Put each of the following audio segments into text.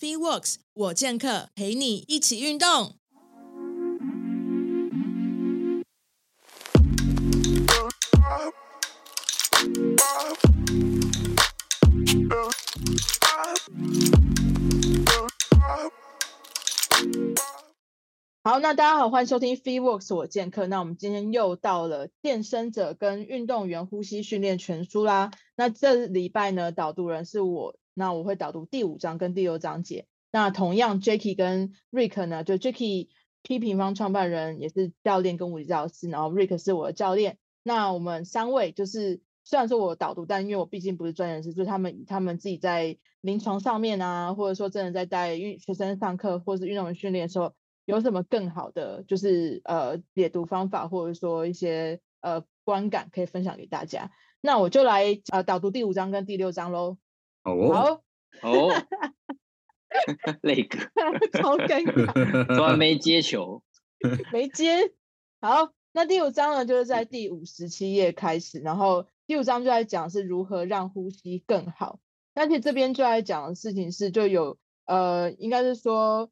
Free Works 我健客陪你一起运动。好，那大家好，欢迎收听 Free Works 我健客。那我们今天又到了健身者跟运动员呼吸训练全书啦。那这礼拜呢，导读人是我，那我会导读第五章跟第六章节。那同样，Jacky 跟 Rick 呢，就 Jacky P 平方创办人也是教练跟物理治疗师，然后 Rick 是我的教练。那我们三位就是虽然说我导读，但因为我毕竟不是专业人士，就是他们他们自己在临床上面啊，或者说真的在带运学生上课或是运动员训练的时候。有什么更好的就是呃解读方法，或者说一些呃观感可以分享给大家？那我就来呃导读第五章跟第六章喽。哦，好哦，那个 超尴尬，突然没接球，没接。好，那第五章呢，就是在第五十七页开始，然后第五章就在讲是如何让呼吸更好。但是这边就在讲的事情是，就有呃，应该是说。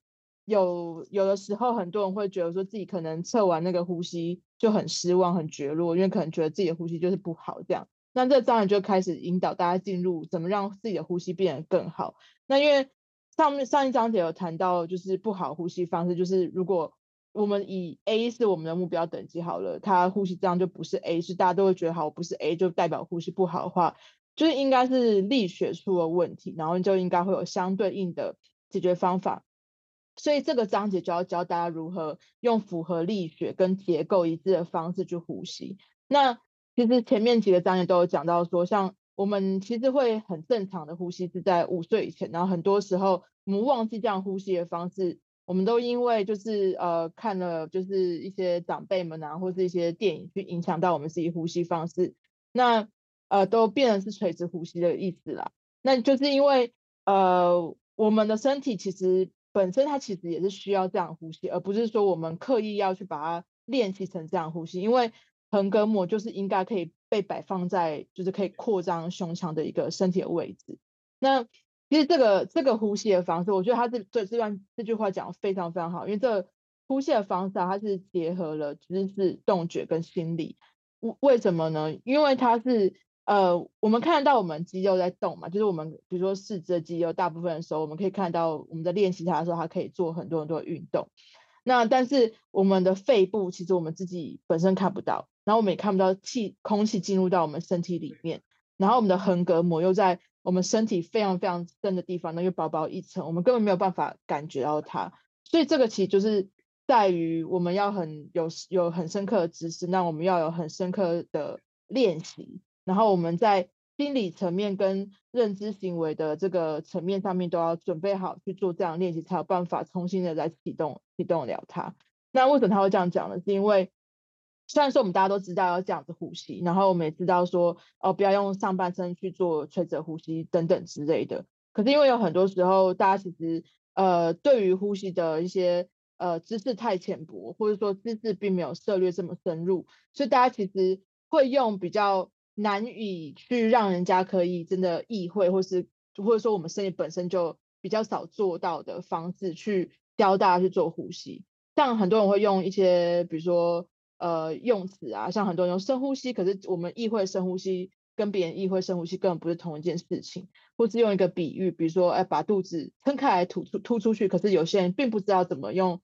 有有的时候，很多人会觉得说自己可能测完那个呼吸就很失望、很绝落，因为可能觉得自己的呼吸就是不好这样。那这当然就开始引导大家进入怎么让自己的呼吸变得更好。那因为上面上一章节有谈到，就是不好呼吸方式，就是如果我们以 A 是我们的目标等级好了，他呼吸这样就不是 A，是大家都会觉得好，不是 A 就代表呼吸不好的话，就是应该是力学出了问题，然后就应该会有相对应的解决方法。所以这个章节就要教大家如何用符合力学跟结构一致的方式去呼吸。那其实前面几个章节都有讲到说，像我们其实会很正常的呼吸是在五岁以前，然后很多时候我们忘记这样呼吸的方式，我们都因为就是呃看了就是一些长辈们啊，或是一些电影去影响到我们自己呼吸方式，那呃都变成是垂直呼吸的意思啦。那就是因为呃我们的身体其实。本身它其实也是需要这样呼吸，而不是说我们刻意要去把它练习成这样呼吸。因为横膈膜就是应该可以被摆放在，就是可以扩张胸腔的一个身体的位置。那其实这个这个呼吸的方式，我觉得它这这这段这句话讲的非常非常好，因为这呼吸的方式啊，它是结合了知识、动觉跟心理。为为什么呢？因为它是。呃，我们看得到我们肌肉在动嘛，就是我们比如说四肢的肌肉，大部分的时候我们可以看到我们在练习它的时候，它可以做很多很多运动。那但是我们的肺部其实我们自己本身看不到，然后我们也看不到气空气进入到我们身体里面，然后我们的横膈膜又在我们身体非常非常深的地方，那又薄薄一层，我们根本没有办法感觉到它。所以这个其实就是在于我们要很有有很深刻的知识，那我们要有很深刻的练习。然后我们在心理层面跟认知行为的这个层面上面都要准备好去做这样练习，才有办法重新的来启动启动了它。那为什么他会这样讲呢？是因为虽然说我们大家都知道要这样子呼吸，然后我们也知道说哦不要用上半身去做垂直呼吸等等之类的。可是因为有很多时候大家其实呃对于呼吸的一些呃知识太浅薄，或者说知识并没有涉猎这么深入，所以大家其实会用比较。难以去让人家可以真的意会，或是或者说我们身体本身就比较少做到的方式去教大家去做呼吸。像很多人会用一些，比如说呃用词啊，像很多人用深呼吸，可是我们意会深呼吸跟别人意会深呼吸根本不是同一件事情。或是用一个比喻，比如说哎把肚子撑开来吐出吐出去，可是有些人并不知道怎么用，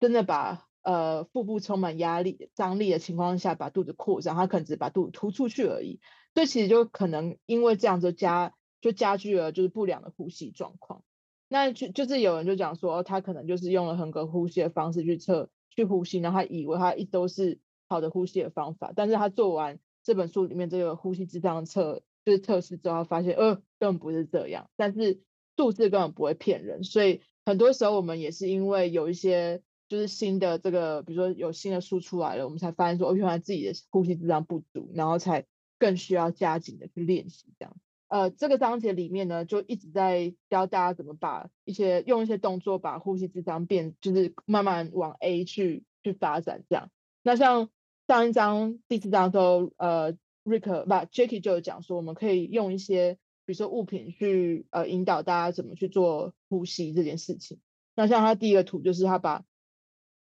真的把。呃，腹部充满压力、张力的情况下，把肚子扩张，他可能只是把肚子突出去而已。所以其实就可能因为这样子加就加剧了就是不良的呼吸状况。那就就是有人就讲说，他可能就是用了横膈呼吸的方式去测去呼吸，然后他以为他一都是好的呼吸的方法，但是他做完这本书里面这个呼吸质量测就是测试之后，发现呃根本不是这样，但是数字根本不会骗人。所以很多时候我们也是因为有一些。就是新的这个，比如说有新的书出来了，我们才发现说，哦，原来自己的呼吸质量不足，然后才更需要加紧的去练习这样。呃，这个章节里面呢，就一直在教大家怎么把一些用一些动作把呼吸质量变，就是慢慢往 A 去去发展这样。那像上一章第四章的时候，呃，Rick 不 Jacky 就有讲说，我们可以用一些比如说物品去呃引导大家怎么去做呼吸这件事情。那像他第一个图就是他把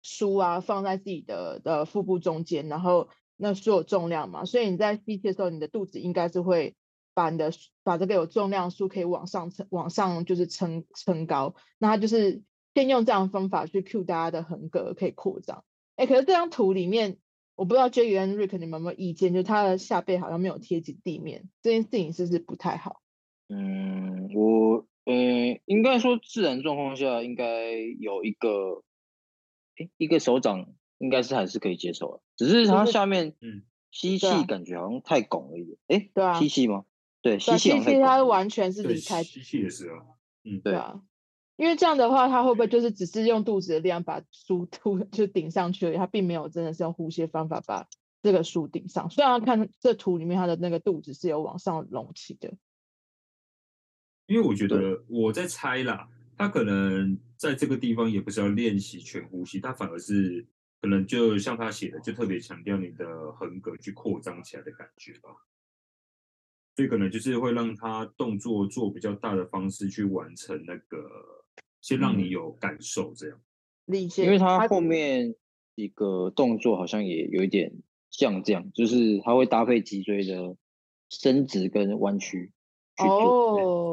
书啊放在自己的的腹部中间，然后那书有重量嘛，所以你在吸气的时候，你的肚子应该是会把你的把这个有重量的书可以往上撑往上就是撑撑高。那他就是先用这样的方法去 cue 大家的横膈可以扩张。哎，可是这张图里面。我不知道 Jay 跟 Rick 你们有没有意见？就他的下背好像没有贴紧地面，这件事情是不是不太好？嗯，我呃，应该说自然状况下应该有一个，诶，一个手掌应该是还是可以接受的，只是它下面嗯吸气感觉好像太拱了一点。哎，对啊，吸气吗？对，吸气它完全是离开吸气的时候，嗯，对啊。因为这样的话，它会不会就是只是用肚子的力量把书 突就顶上去而已？他并没有真的是用呼吸的方法把这个书顶上。虽然看这图里面，它的那个肚子是有往上隆起的。因为我觉得我在猜啦，他可能在这个地方也不是要练习全呼吸，他反而是可能就像他写的，就特别强调你的横膈去扩张起来的感觉吧。所以可能就是会让他动作做比较大的方式去完成那个。先让你有感受，这样理解。因为他后面一个动作好像也有一点像这样，就是他会搭配脊椎的伸直跟弯曲。哦，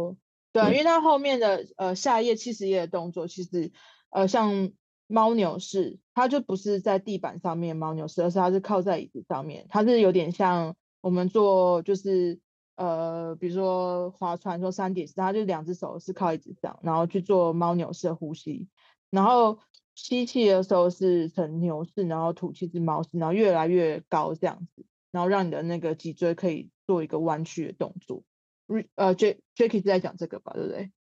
对，因为它后面的呃下一页七十页的动作，其实呃像猫牛式，它就不是在地板上面猫牛式，而是它是靠在椅子上面，它是有点像我们做就是。呃，比如说划船说三点式，他就两只手是靠椅子上，然后去做猫牛式的呼吸，然后吸气的时候是呈牛式，然后吐气是猫式，然后越来越高这样子，然后让你的那个脊椎可以做一个弯曲的动作。呃，J Jacky 是在讲这个吧，对不对？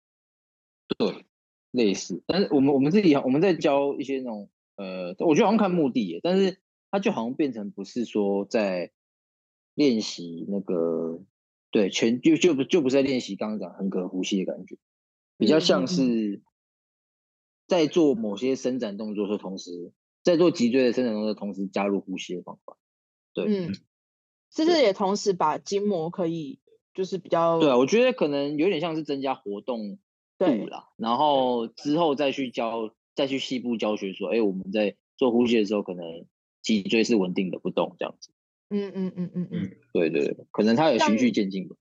对，类似，但是我们我们自己我们在教一些那种呃，我觉得好像看目的耶，但是它就好像变成不是说在练习那个。对，全就就不就不是在练习刚刚讲横膈呼吸的感觉，比较像是在做某些伸展动作的同时在做脊椎的伸展动作，同时加入呼吸的方法。对，嗯，是不是也同时把筋膜可以就是比较？对啊，我觉得可能有点像是增加活动度啦，然后之后再去教，再去细部教学说，哎，我们在做呼吸的时候，可能脊椎是稳定的不动这样子。嗯嗯嗯嗯嗯，对对对，可能他有循序渐进吧。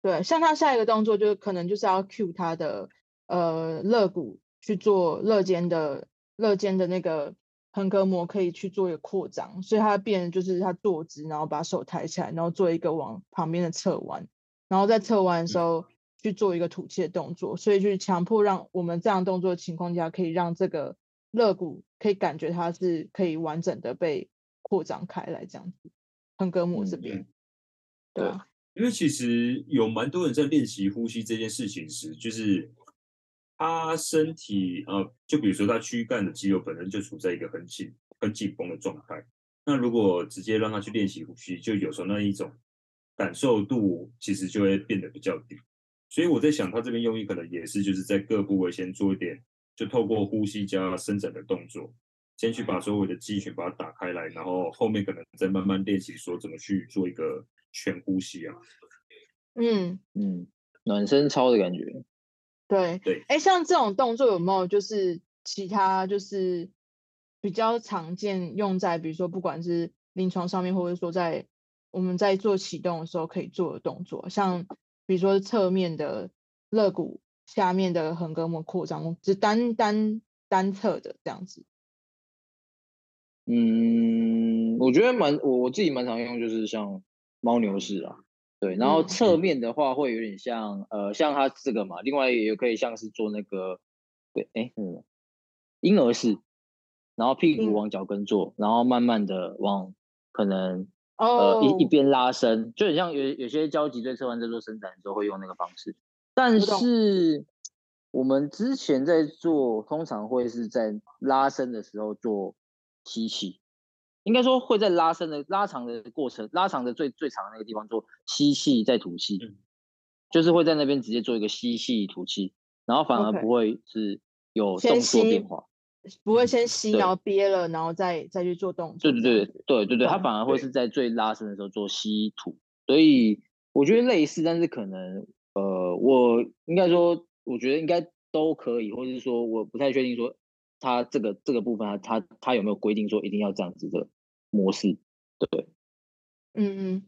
对，像他下一个动作就是可能就是要 cue 他的呃肋骨去做肋间的肋间的那个横膈膜可以去做一个扩张，所以他变就是他坐姿，然后把手抬起来，然后做一个往旁边的侧弯，然后在侧弯的时候去做一个吐气的动作，所以去强迫让我们这样动作的情况下，可以让这个肋骨可以感觉它是可以完整的被扩张开来这样子。横膈膜这边，嗯、对，对，因为其实有蛮多人在练习呼吸这件事情时，就是他身体呃，就比如说他躯干的肌肉本身就处在一个很紧、很紧绷的状态。那如果直接让他去练习呼吸，就有时候那一种感受度其实就会变得比较低。所以我在想，他这边用意可能也是就是在各部位先做一点，就透过呼吸加伸展的动作。先去把所有的肌群把它打开来，然后后面可能再慢慢练习说怎么去做一个全呼吸啊。嗯嗯，暖身操的感觉。对对，哎，像这种动作有没有就是其他就是比较常见用在比如说不管是临床上面，或者说在我们在做启动的时候可以做的动作，像比如说侧面的肋骨下面的横膈膜扩张，只单单单侧的这样子。嗯，我觉得蛮我我自己蛮常用，就是像猫牛式啊，对，然后侧面的话会有点像，嗯、呃，像它这个嘛，另外也可以像是做那个，对，哎，嗯，婴儿式，然后屁股往脚跟坐，嗯、然后慢慢的往可能呃一一边拉伸，就很像有有些交脊椎侧弯在做伸展的时候会用那个方式，但是我们之前在做，通常会是在拉伸的时候做。吸气，应该说会在拉伸的拉长的过程，拉长的最最长的那个地方做吸气再吐气，嗯、就是会在那边直接做一个吸气吐气，然后反而不会是有动作变化，不会先吸然后憋了，然后再再去做动作。对对对对对对，它反而会是在最拉伸的时候做吸吐，所以我觉得类似，但是可能呃，我应该说，我觉得应该都可以，或者是说，我不太确定说他这个这个部分他，他他有没有规定说一定要这样子的模式？对，嗯嗯，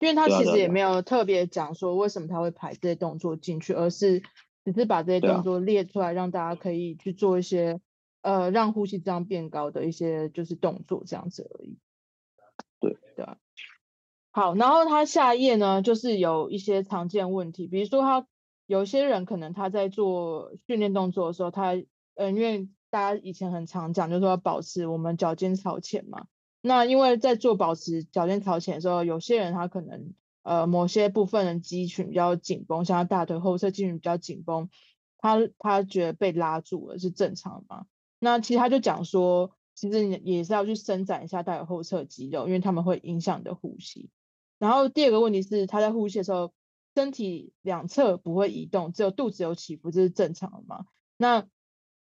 因为他其实也没有特别讲说为什么他会排这些动作进去，而是只是把这些动作列出来，让大家可以去做一些、啊、呃让呼吸质量变高的一些就是动作这样子而已。对对。好，然后他下一页呢，就是有一些常见问题，比如说他有些人可能他在做训练动作的时候，他嗯，因为大家以前很常讲，就是说要保持我们脚尖朝前嘛。那因为在做保持脚尖朝前的时候，有些人他可能呃某些部分的肌群比较紧绷，像他大腿后侧肌群比较紧绷，他他觉得被拉住了是正常的吗？那其实他就讲说，其实你也是要去伸展一下大腿后侧肌肉，因为他们会影响你的呼吸。然后第二个问题是，他在呼吸的时候，身体两侧不会移动，只有肚子有起伏，这是正常的吗？那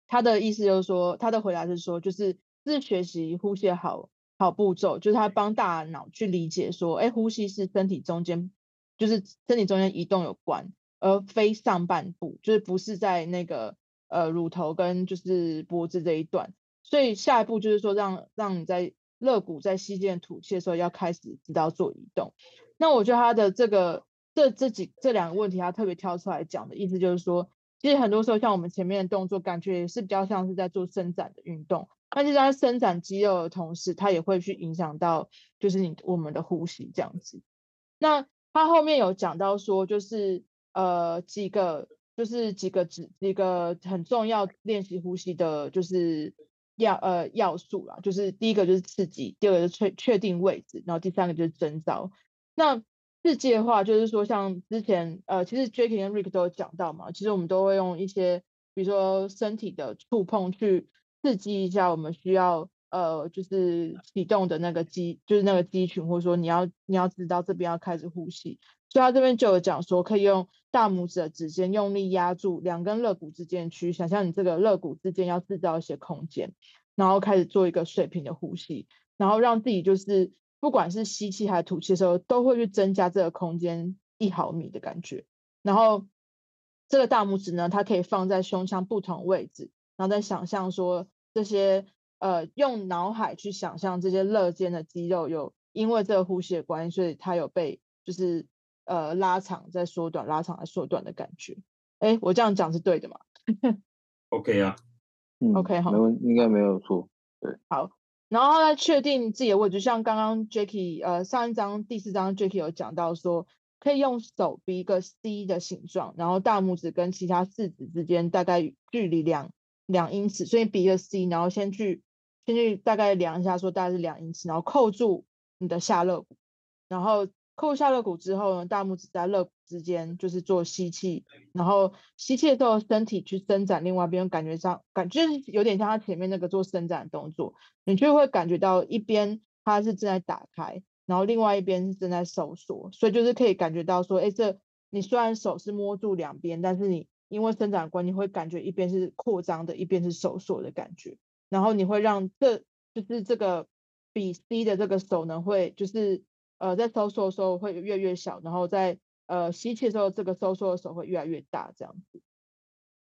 他的意思就是说，他的回答是说，就是是学习呼吸好好步骤，就是他帮大脑去理解说，哎，呼吸是身体中间，就是身体中间移动有关，而非上半部，就是不是在那个呃乳头跟就是脖子这一段。所以下一步就是说让，让你在。肋骨在吸进吐气的时候要开始知道做移动，那我觉得他的这个这这几这两个问题，他特别挑出来讲的意思就是说，其实很多时候像我们前面的动作，感觉也是比较像是在做伸展的运动，但是在伸展肌肉的同时，它也会去影响到就是你我们的呼吸这样子。那他后面有讲到说，就是呃几个就是几个几几个很重要练习呼吸的，就是。要呃要素啦，就是第一个就是刺激，第二个是确确定位置，然后第三个就是征兆。那刺激的话，就是说像之前呃，其实 Jackie 跟 Rick 都有讲到嘛，其实我们都会用一些，比如说身体的触碰去刺激一下我们需要呃就是启动的那个肌，就是那个肌群，或者说你要你要知道这边要开始呼吸。所以他这边就有讲说，可以用大拇指的指尖用力压住两根肋骨之间去，想象你这个肋骨之间要制造一些空间，然后开始做一个水平的呼吸，然后让自己就是不管是吸气还是吐气的时候，都会去增加这个空间一毫米的感觉。然后这个大拇指呢，它可以放在胸腔不同位置，然后再想象说这些呃，用脑海去想象这些肋间的肌肉有因为这个呼吸的关系，所以它有被就是。呃，拉长再缩短，拉长再缩短的感觉。哎，我这样讲是对的吗？OK 啊，嗯，OK 好，没问，应该没有错。对，好，然后来确定自己的位置，像刚刚 Jacky，呃，上一章第四章 Jacky 有讲到说，可以用手比一个 C 的形状，然后大拇指跟其他四指之间大概距离两两英尺，所以比一个 C，然后先去先去大概量一下，说大概是两英尺，然后扣住你的下肋骨，然后。扣下肋骨之后呢，大拇指在肋骨之间就是做吸气，然后吸气的时候身体去伸展，另外一边感觉上感觉有点像他前面那个做伸展的动作，你就会感觉到一边它是正在打开，然后另外一边是正在收缩，所以就是可以感觉到说，哎，这你虽然手是摸住两边，但是你因为伸展关系会感觉一边是扩张的，一边是收缩的感觉，然后你会让这就是这个比 C 的这个手呢会就是。呃，在收缩的时候会越越小，然后在呃吸气的时候，这个收缩的手会越来越大，这样子。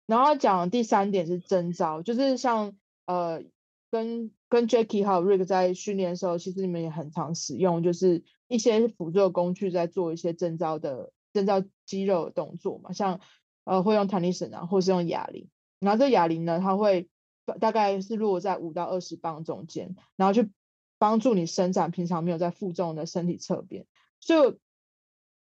然后讲第三点是征招，就是像呃跟跟 Jacky 还有 Rick 在训练的时候，其实你们也很常使用，就是一些辅助的工具在做一些征招的征招肌肉的动作嘛，像呃会用弹力绳啊，或是用哑铃。然后这哑铃呢，它会大概是落在五到二十磅中间，然后去。帮助你伸展平常没有在负重的身体侧边，所以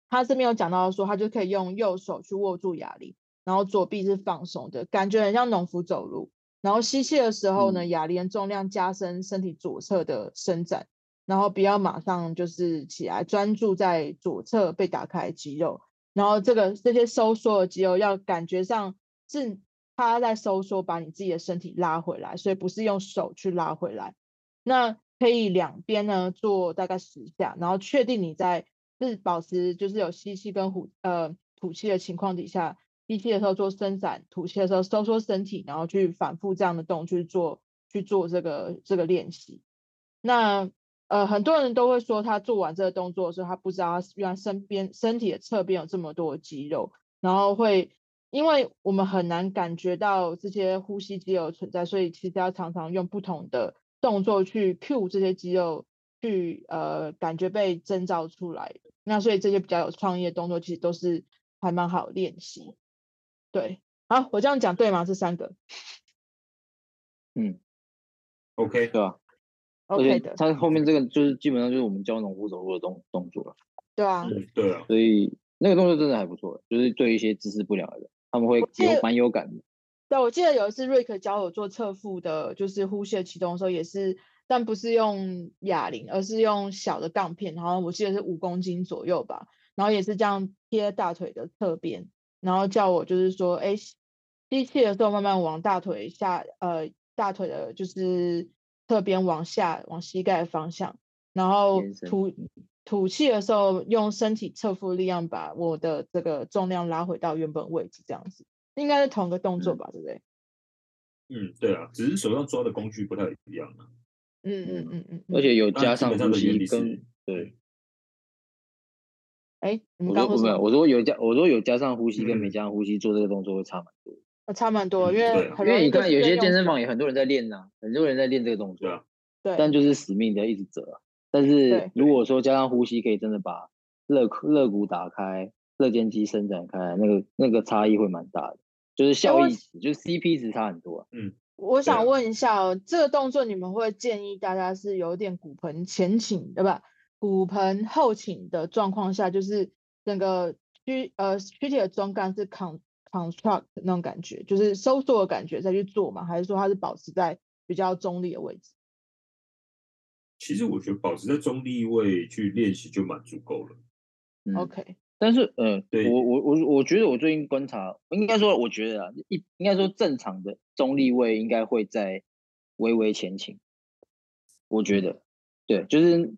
他这边有讲到说，他就可以用右手去握住哑铃，然后左臂是放松的，感觉很像农夫走路。然后吸气的时候呢，哑铃重量加深身体左侧的伸展，然后不要马上就是起来，专注在左侧被打开的肌肉。然后这个这些收缩的肌肉要感觉上是他在收缩，把你自己的身体拉回来，所以不是用手去拉回来。那可以两边呢做大概十下，然后确定你在是保持就是有吸气跟呼呃吐气的情况底下，吸气的时候做伸展，吐气的时候收缩身体，然后去反复这样的动去做去做这个这个练习。那呃很多人都会说他做完这个动作的时候，他不知道他原来身边身体的侧边有这么多肌肉，然后会因为我们很难感觉到这些呼吸肌肉存在，所以其实要常常用不同的动作去 cue 这些肌肉去呃感觉被征召出来。那所以这些比较有创意的动作其实都是还蛮好练习。对，好，我这样讲对吗？这三个，嗯，OK，对吧？OK 的。它后面这个就是基本上就是我们教农夫走路的动动作了。对啊，对啊，所以那个动作真的还不错，就是对一些姿势不良的人，他们会有蛮有感的。对，我记得有一次瑞克教我做侧腹的，就是呼吸的启动的时候，也是，但不是用哑铃，而是用小的杠片，然后我记得是五公斤左右吧，然后也是这样贴大腿的侧边，然后叫我就是说，哎，吸气的时候慢慢往大腿下，呃，大腿的就是侧边往下，往膝盖的方向，然后吐吐气的时候用身体侧腹力量把我的这个重量拉回到原本位置，这样子。应该是同一个动作吧，嗯、对不对？嗯，对啊，只是手上抓的工具不太一样啊。嗯嗯嗯嗯，而且有加上呼吸跟对。哎，我说没有，我说有加，我说有加上呼吸跟没加上呼吸做这个动作会差蛮多。嗯、差蛮多，因为因为你看有些健身房也很多人在练呐、啊，很多人在练这个动作。啊。对。但就是死命的一直折。但是如果说加上呼吸，可以真的把肋肋骨打开。肋间肌伸展开，那个那个差异会蛮大的，就是效益值，就是 CP 值差很多。嗯，我想问一下哦，这个动作你们会建议大家是有点骨盆前倾，对吧？骨盆后倾的状况下，就是整个躯呃躯体的中干是 con contract 那种感觉，就是收缩的感觉再去做嘛？还是说它是保持在比较中立的位置？其实我觉得保持在中立位去练习就蛮足够了。嗯、OK。但是，呃，对我我我我觉得我最近观察，应该说我觉得啊，一应该说正常的中立位应该会在微微前倾。我觉得，对，就是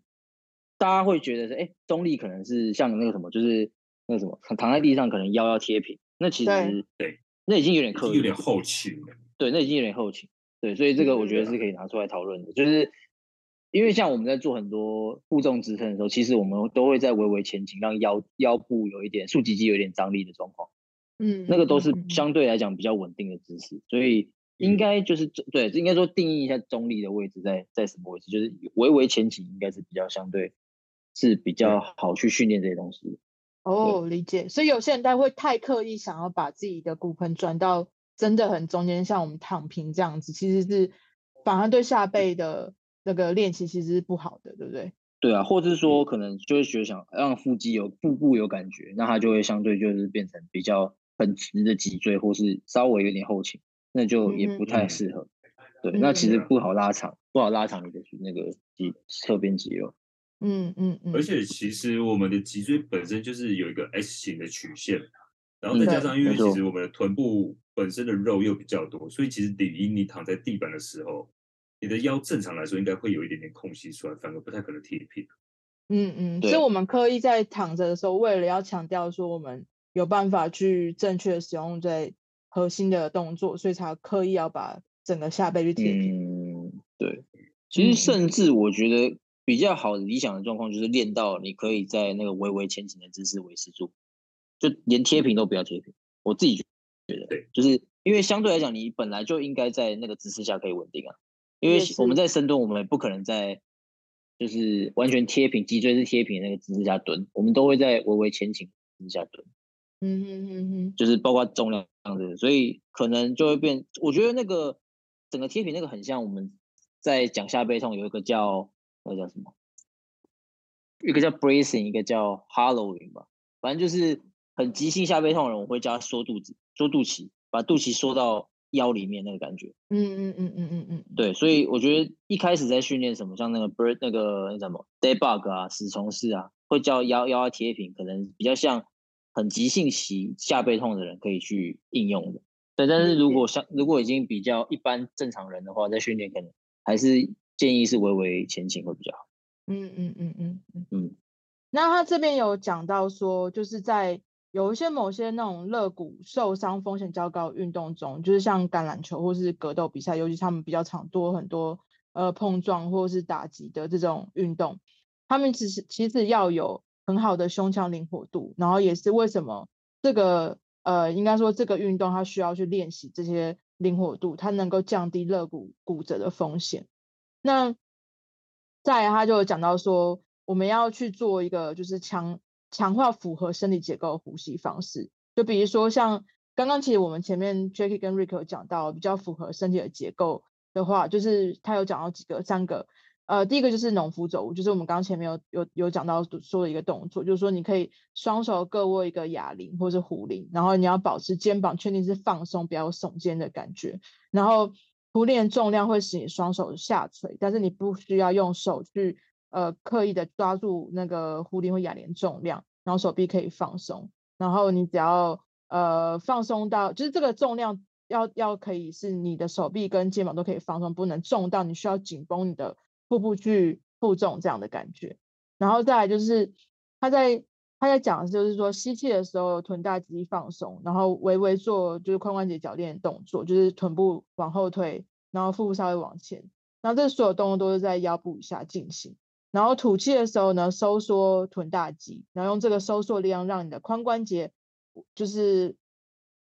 大家会觉得是，哎，中立可能是像那个什么，就是那个什么，躺在地上可能腰要贴平，那其实对，那已经有点刻意，有点后倾了。对，那已经有点后倾。对，所以这个我觉得是可以拿出来讨论的，就是。因为像我们在做很多负重支撑的时候，其实我们都会在微微前倾，让腰腰部有一点竖脊肌有一点张力的状况。嗯，那个都是相对来讲比较稳定的姿势，所以应该就是对，应该说定义一下中立的位置在在什么位置，就是微微前倾应该是比较相对是比较好去训练这些东西。哦，理解。所以有些人他会太刻意想要把自己的骨盆转到真的很中间，像我们躺平这样子，其实是反而对下背的。那个练习其实是不好的，对不对？对啊，或者是说可能就是觉得想让腹肌有腹部有感觉，那它就会相对就是变成比较很直的脊椎，或是稍微有点后倾，那就也不太适合。嗯、对，那其实不好拉长，嗯、不好拉长你的那个脊侧边肌肉。嗯嗯嗯。而且其实我们的脊椎本身就是有一个 S 型的曲线，然后再加上因为其实我们的臀部本身的肉又比较多，所以其实理应你躺在地板的时候。你的腰正常来说应该会有一点点空隙出来，反而不太可能贴平。嗯嗯，所以我们刻意在躺着的时候，为了要强调说我们有办法去正确使用在核心的动作，所以才刻意要把整个下背去贴平。嗯，对。其实甚至我觉得比较好的理想的状况就是练到你可以在那个微微前倾的姿势维持住，就连贴平都不要贴平。我自己觉得，对，就是因为相对来讲，你本来就应该在那个姿势下可以稳定啊。因为我们在深蹲，我们不可能在就是完全贴平，脊椎是贴平的那个姿势下蹲，我们都会在微微前倾姿势下蹲。嗯哼哼哼，就是包括重量这样子，所以可能就会变。我觉得那个整个贴平那个很像我们在讲下背痛，有一个叫那个叫什么，一个叫 bracing，一个叫 hollowing 吧。反正就是很急性下背痛的人，我会叫他缩肚子、缩肚脐，把肚脐缩到。腰里面那个感觉，嗯嗯嗯嗯嗯嗯，对，所以我觉得一开始在训练什么，像那个 bird 那个那什么 dead bug 啊，死虫式啊，会叫腰腰要贴平，可能比较像很急性期下背痛的人可以去应用的。对，但是如果像如果已经比较一般正常人的话，在训练可能还是建议是微微前倾会比较好。嗯嗯嗯嗯嗯嗯。那他这边有讲到说，就是在。有一些某些那种肋骨受伤风险较高运动中，就是像橄榄球或是格斗比赛，尤其他们比较常多很多呃碰撞或是打击的这种运动，他们其实其实要有很好的胸腔灵活度，然后也是为什么这个呃，应该说这个运动它需要去练习这些灵活度，它能够降低肋骨骨折的风险。那再他就讲到说，我们要去做一个就是强强化符合身体结构的呼吸方式，就比如说像刚刚其实我们前面 Jackie 跟 Rick 有讲到比较符合身体的结构的话，就是他有讲到几个三个。呃，第一个就是农夫走，就是我们刚刚前面有有有讲到说的一个动作，就是说你可以双手各握一个哑铃或是壶铃，然后你要保持肩膀确定是放松，不要耸肩的感觉。然后壶铃重量会使你双手下垂，但是你不需要用手去呃刻意的抓住那个壶铃或哑铃重量，然后手臂可以放松。然后你只要呃放松到，就是这个重量要要可以是你的手臂跟肩膀都可以放松，不能重到你需要紧绷你的。腹部去负重这样的感觉，然后再来就是他在他在讲的就是说吸气的时候臀大肌放松，然后微微做就是髋关节铰链动作，就是臀部往后推，然后腹部稍微往前，然后这所有动作都是在腰部以下进行。然后吐气的时候呢，收缩臀大肌，然后用这个收缩力量让你的髋关节就是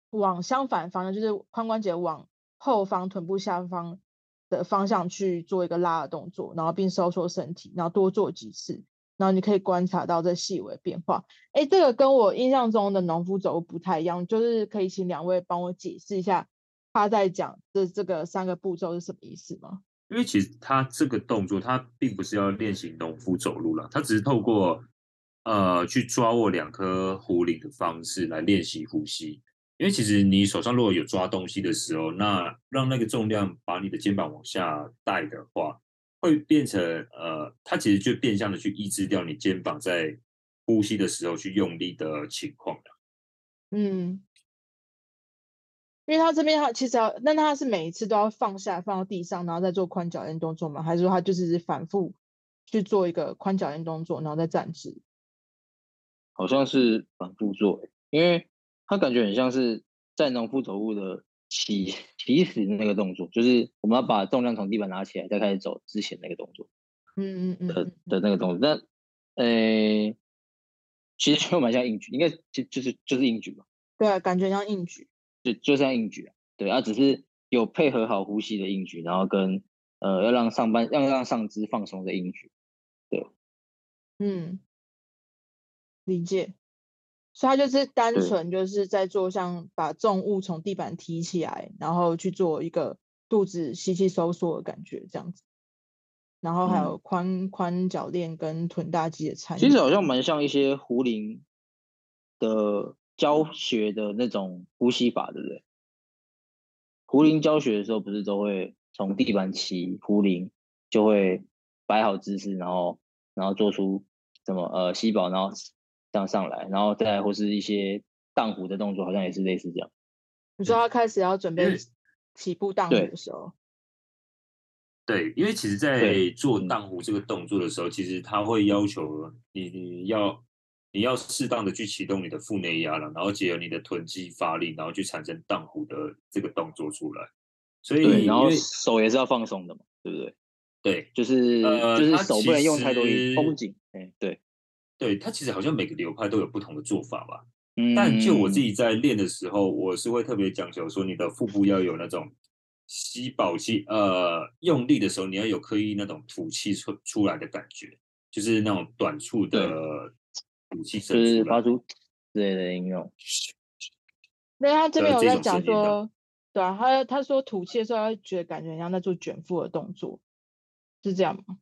往相反方向，就是髋关节往后方臀部下方。的方向去做一个拉的动作，然后并收缩身体，然后多做几次，然后你可以观察到这细微变化。哎，这个跟我印象中的农夫走不太一样，就是可以请两位帮我解释一下他在讲的这个三个步骤是什么意思吗？因为其实他这个动作，他并不是要练习农夫走路了，他只是透过呃去抓握两颗壶铃的方式来练习呼吸。因为其实你手上如果有抓东西的时候，那让那个重量把你的肩膀往下带的话，会变成呃，它其实就变相的去抑制掉你肩膀在呼吸的时候去用力的情况。嗯，因为他这边他其实要，那他是每一次都要放下放到地上，然后再做宽脚印动作吗？还是说他就是反复去做一个宽脚印动作，然后再站直？好像是反复做，因为。他感觉很像是在农夫走路的起起始那个动作，就是我们要把重量从地板拿起来再开始走之前那个动作，嗯嗯嗯的的那个动作。那呃，其实就蛮像硬举，应该就就是就是硬举吧？对啊，感觉像硬举，就就像硬举啊。对啊，只是有配合好呼吸的硬举，然后跟呃要让上半要让上肢放松的硬举。对，嗯，理解。所以他就是单纯就是在做像把重物从地板提起来，然后去做一个肚子吸气收缩的感觉这样子，然后还有髋髋脚链跟臀大肌的参与。其实好像蛮像一些壶铃的教学的那种呼吸法，对不对？壶铃教学的时候不是都会从地板起壶铃，就会摆好姿势，然后然后做出什么呃吸饱，然后。这样上来，然后再或是一些荡壶的动作，好像也是类似这样。你说他开始要准备起步荡壶的时候，对，对，因为其实，在做荡壶这个动作的时候，其实他会要求你，你要你要适当的去启动你的腹内压了，然后结合你的臀肌发力，然后去产生荡壶的这个动作出来。所以，然后手也是要放松的嘛，对不对？对，就是、呃、就是手不能用太多力，绷紧。哎，对。对，它其实好像每个流派都有不同的做法吧。嗯，但就我自己在练的时候，我是会特别讲求说，你的腹部要有那种吸饱气，呃，用力的时候你要有刻意那种吐气出出来的感觉，就是那种短促的吐气声，就是发出之类的应用。那他这边有在讲说，对啊，他他说吐气的时候他觉得感觉像在做卷腹的动作，是这样吗？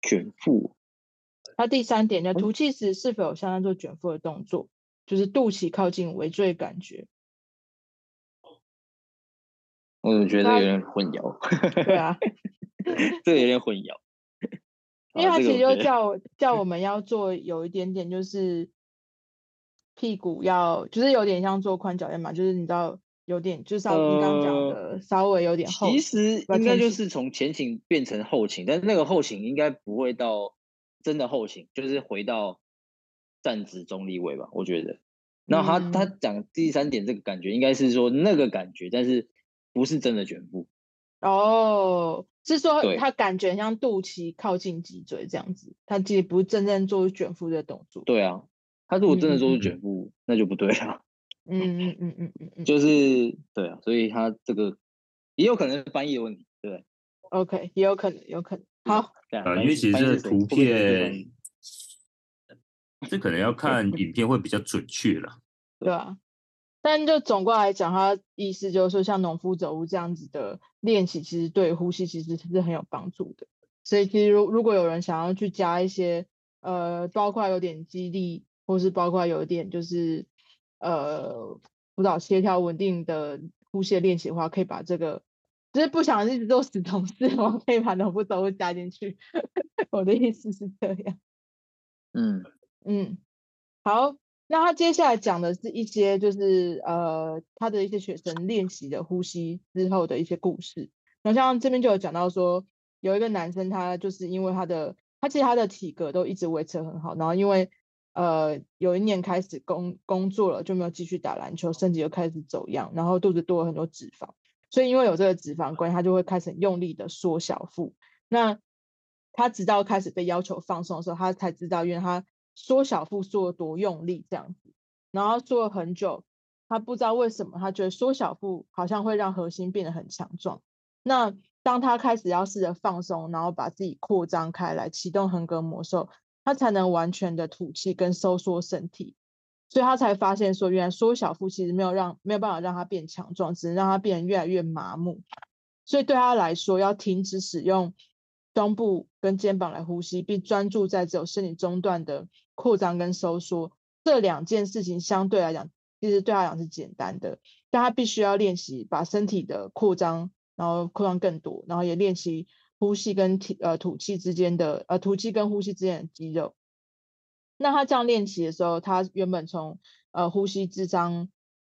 卷腹。他第三点呢，吐气时是否有像在做卷腹的动作，就是肚脐靠近尾椎的感觉。我觉得有点混淆。对啊，这个有点混淆。因为他其实就叫我叫我 们要做有一点点，就是屁股要，就是有点像做宽脚垫嘛，就是你知道有点，就是像你刚刚讲的稍微有点后。其实应该就是从前倾变成后倾，但是那个后倾应该不会到。真的后倾就是回到站直中立位吧，我觉得。然后他、嗯、他讲第三点这个感觉应该是说那个感觉，但是不是真的卷腹。哦，是说他感觉像肚脐靠近脊椎这样子，他其实不是真正做卷腹的动作。对啊，他如果真的做出卷腹，嗯、那就不对了。嗯嗯嗯嗯嗯嗯，就是对啊，所以他这个也有可能是翻译的问题，对。OK，也有可能，有可能。好，啊，因为其实这图片，这可能要看影片会比较准确了。对啊，但就总过来讲，他意思就是说，像农夫走路这样子的练习，其实对呼吸其实是很有帮助的。所以其实如如果有人想要去加一些，呃，包括有点肌力，或是包括有一点就是呃辅导协调稳定的呼吸的练习的话，可以把这个。就是不想一直做死同事，我可以把农夫走路加进去。我的意思是这样。嗯嗯，好，那他接下来讲的是一些就是呃他的一些学生练习的呼吸之后的一些故事。那像这边就有讲到说，有一个男生他就是因为他的他其实他的体格都一直维持很好，然后因为呃有一年开始工工作了就没有继续打篮球，身体又开始走样，然后肚子多了很多脂肪。所以因为有这个脂肪关，他就会开始用力的缩小腹。那他直到开始被要求放松的时候，他才知道，因为他缩小腹缩了多用力这样子。然后做了很久，他不知道为什么，他觉得缩小腹好像会让核心变得很强壮。那当他开始要试着放松，然后把自己扩张开来，启动横膈膜的时候，他才能完全的吐气跟收缩身体。所以他才发现说，原来缩小腹其实没有让没有办法让他变强壮，只能让他变得越来越麻木。所以对他来说，要停止使用胸部跟肩膀来呼吸，并专注在只有身体中段的扩张跟收缩，这两件事情相对来讲，其实对他来讲是简单的。但他必须要练习把身体的扩张，然后扩张更多，然后也练习呼吸跟体呃吐气之间的呃吐气跟呼吸之间的肌肉。那他这样练习的时候，他原本从呃呼吸之张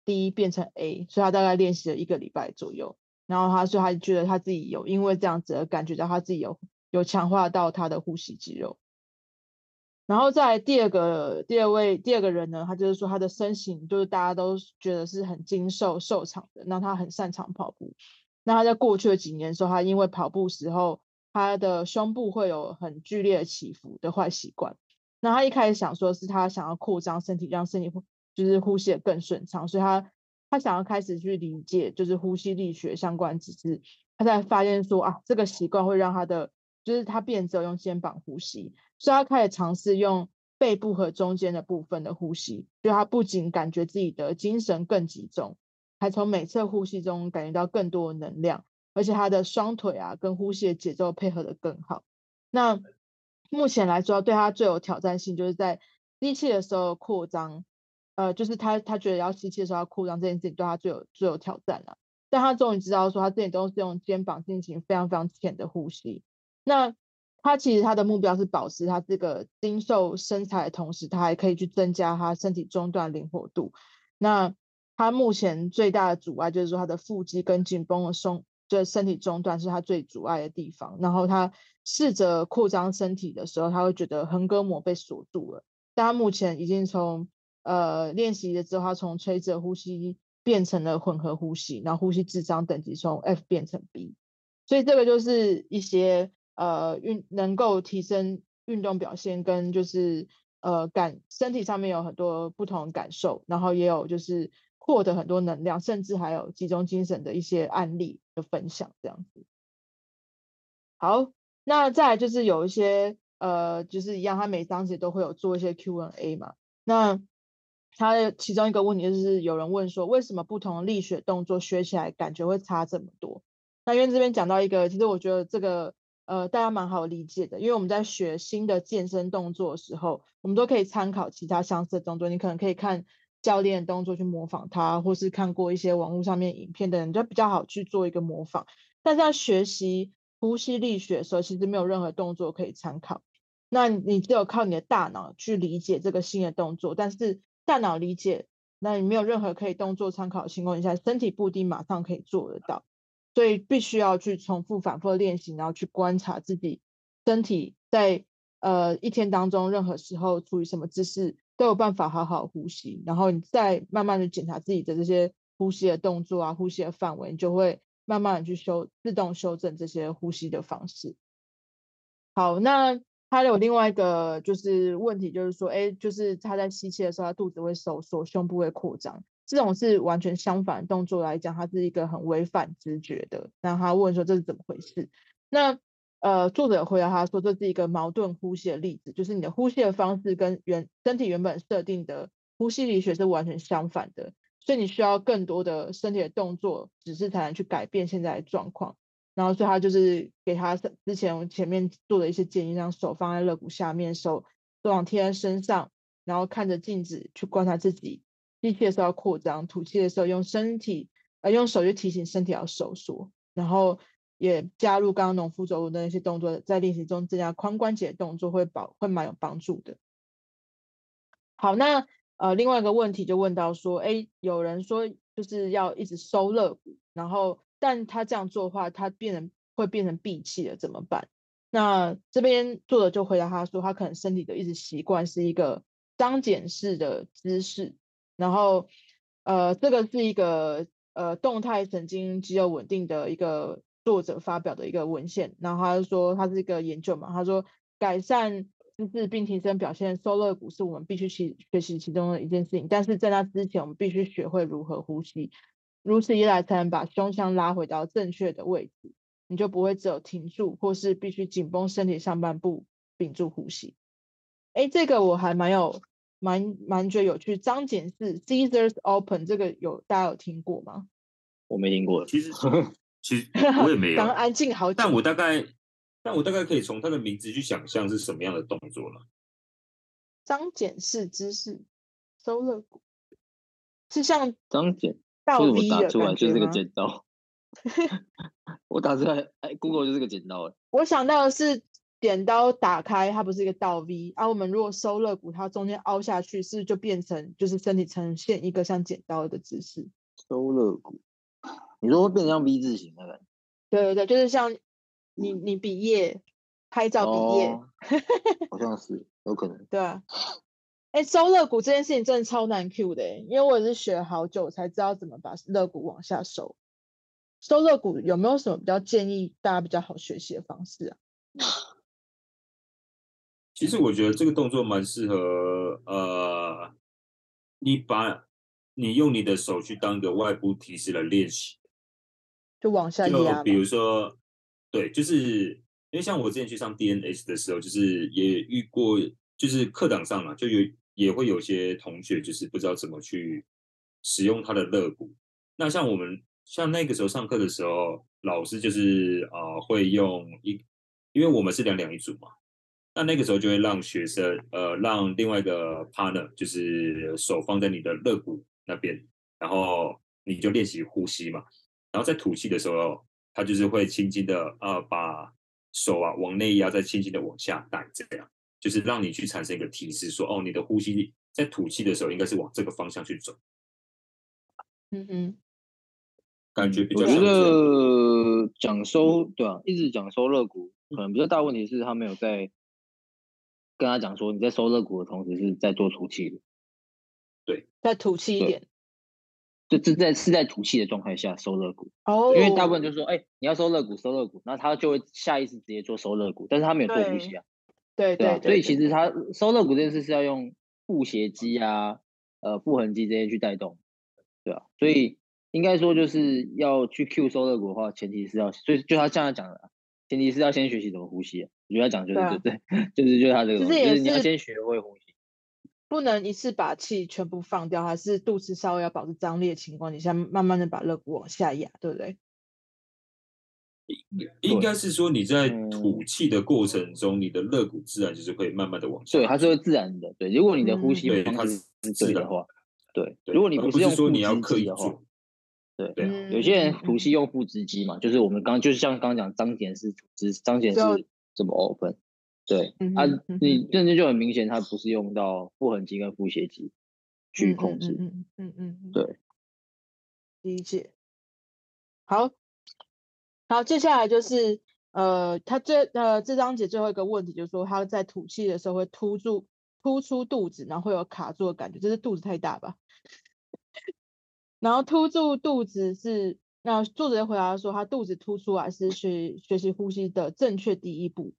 D 变成 A，所以他大概练习了一个礼拜左右。然后他说他觉得他自己有因为这样子而感觉到他自己有有强化到他的呼吸肌肉。然后在第二个第二位第二个人呢，他就是说他的身形就是大家都觉得是很精瘦瘦长的，那他很擅长跑步。那他在过去的几年的时候，他因为跑步时候他的胸部会有很剧烈起伏的坏习惯。那他一开始想说是他想要扩张身体，让身体就是呼吸的更顺畅，所以他他想要开始去理解就是呼吸力学相关知识，他才发现说啊，这个习惯会让他的就是他变只有用肩膀呼吸，所以他开始尝试用背部和中间的部分的呼吸，就他不仅感觉自己的精神更集中，还从每次呼吸中感觉到更多的能量，而且他的双腿啊跟呼吸的节奏配合得更好。那目前来说，对他最有挑战性就是在吸气的时候扩张，呃，就是他他觉得要吸气的时候要扩张这件事情对他最有最有挑战了。但他终于知道说，他自己都是用肩膀进行非常非常浅的呼吸。那他其实他的目标是保持他这个精瘦身材的同时，他还可以去增加他身体中段灵活度。那他目前最大的阻碍就是说他的腹肌跟紧绷的松。就是身体中段是他最阻碍的地方，然后他试着扩张身体的时候，他会觉得横膈膜被锁住了。但他目前已经从呃练习了之后，他从垂直呼吸变成了混合呼吸，然后呼吸智商等级从 F 变成 B，所以这个就是一些呃运能够提升运动表现跟就是呃感身体上面有很多不同的感受，然后也有就是。获得很多能量，甚至还有集中精神的一些案例的分享，这样子。好，那再来就是有一些呃，就是一样，他每章节都会有做一些 Q&A 嘛。那他其中一个问题就是有人问说，为什么不同力学动作学起来感觉会差这么多？那因为这边讲到一个，其实我觉得这个呃大家蛮好理解的，因为我们在学新的健身动作的时候，我们都可以参考其他相似的动作，你可能可以看。教练的动作去模仿他，或是看过一些网络上面影片的人，就比较好去做一个模仿。但是在学习呼吸力学的时候，其实没有任何动作可以参考。那你只有靠你的大脑去理解这个新的动作，但是大脑理解，那你没有任何可以动作参考的情况下，身体不一定马上可以做得到。所以必须要去重复反复的练习，然后去观察自己身体在呃一天当中任何时候处于什么姿势。都有办法好好呼吸，然后你再慢慢的检查自己的这些呼吸的动作啊，呼吸的范围，你就会慢慢的去修，自动修正这些呼吸的方式。好，那他有另外一个就是问题，就是说，哎，就是他在吸气的时候，他肚子会收缩，胸部会扩张，这种是完全相反的动作来讲，它是一个很违反直觉的。那他问说这是怎么回事？那呃，作者回答他说，这是一个矛盾呼吸的例子，就是你的呼吸的方式跟原身体原本设定的呼吸力学是完全相反的，所以你需要更多的身体的动作指示才能去改变现在的状况。然后，所以他就是给他之前前面做的一些建议，让手放在肋骨下面，手都往贴在身上，然后看着镜子去观察自己，吸气的时候要扩张，吐气的时候用身体呃用手去提醒身体要收缩，然后也加入刚刚农夫走路的那些动作，在练习中增加髋关节的动作会保会蛮有帮助的。好，那呃另外一个问题就问到说，哎，有人说就是要一直收肋骨，然后。但他这样做的话，他变成会变成闭气了，怎么办？那这边作者就回答他说，他可能身体的一直习惯是一个张茧式的姿势，然后呃，这个是一个呃动态神经肌肉稳定的一个作者发表的一个文献，然后他就说他是一个研究嘛，他说改善姿势并提升表现，收肋骨是我们必须去学习其中的一件事情，但是在那之前，我们必须学会如何呼吸。如此一来，才能把胸腔拉回到正确的位置，你就不会只有停住，或是必须紧绷身体上半部，屏住呼吸。哎，这个我还蛮有蛮蛮觉得有趣。张茧式 Scissors Open 这个有大家有听过吗？我没听过，其实 其实我也没有。刚安静好久，但我大概但我大概可以从他的名字去想象是什么样的动作了。张茧式姿势，收肋骨，是像张茧。倒 V 我打出来就是这个剪刀，我打出来，哎，Google 就是个剪刀。我想到的是剪刀打开，它不是一个倒 V，而、啊、我们如果收肋骨，它中间凹下去，是不是就变成就是身体呈现一个像剪刀的姿势？收肋骨，你说会变成像 V 字形的感觉？对对对，就是像你你毕业拍照毕业，哦、好像是有可能。对啊。哎，收肋骨这件事情真的超难 Q 的，因为我也是学了好久才知道怎么把肋骨往下收。收肋骨有没有什么比较建议大家比较好学习的方式啊？其实我觉得这个动作蛮适合，呃，你把你用你的手去当一个外部提示来练习，就往下压。比如说，对，就是因为像我之前去上 DNS 的时候，就是也遇过，就是课堂上嘛，就有。也会有些同学就是不知道怎么去使用他的肋骨。那像我们像那个时候上课的时候，老师就是啊、呃、会用一，因为我们是两两一组嘛，那那个时候就会让学生呃让另外一个 partner 就是手放在你的肋骨那边，然后你就练习呼吸嘛，然后在吐气的时候，他就是会轻轻的呃把手啊往内压，再轻轻的往下带这样。就是让你去产生一个提示说，说哦，你的呼吸在吐气的时候应该是往这个方向去走。嗯哼，感觉比较。我觉得讲收对啊，一直讲收肋骨，可能比较大问题是他没有在跟他讲说，你在收肋骨的同时是在做吐气的。对，再吐气一点。就这在是在吐气的状态下收肋骨。哦。因为大部分就是说，哎，你要收肋骨，收肋骨，那他就会下意识直接做收肋骨，但是他没有做呼吸啊。对对，对，对，所以其实他收肋骨这件事是要用腹斜肌啊、呃腹横肌这些去带动，对啊，所以应该说就是要去 Q 收肋骨的话，前提是要，所以就他这样讲的，前提是要先学习怎么呼吸。我觉得他讲就是对、啊、对，就是就是他这个，就是，是你要先学会呼吸，不能一次把气全部放掉，还是肚子稍微要保持张力的情况底下，慢慢的把肋骨往下压，对不对？应该是说你在吐气的过程中，你的肋骨自然就是会慢慢的往下。对，它是会自然的。对，如果你的呼吸方式是对的话，对。如果你不是用腹直肌的话，对对。有些人吐气用腹直肌嘛，就是我们刚就是像刚刚讲张茧式吐气，张茧式怎么 open？对啊，你这就就很明显，它不是用到腹横肌跟腹斜肌去控制。嗯嗯嗯，对，理解。好。好，接下来就是呃，他这呃这章节最后一个问题就是说，他在吐气的时候会突住突出肚子，然后会有卡住的感觉，这是肚子太大吧？然后突住肚子是那作者回答说，他肚子凸出来是学学习呼吸的正确第一步。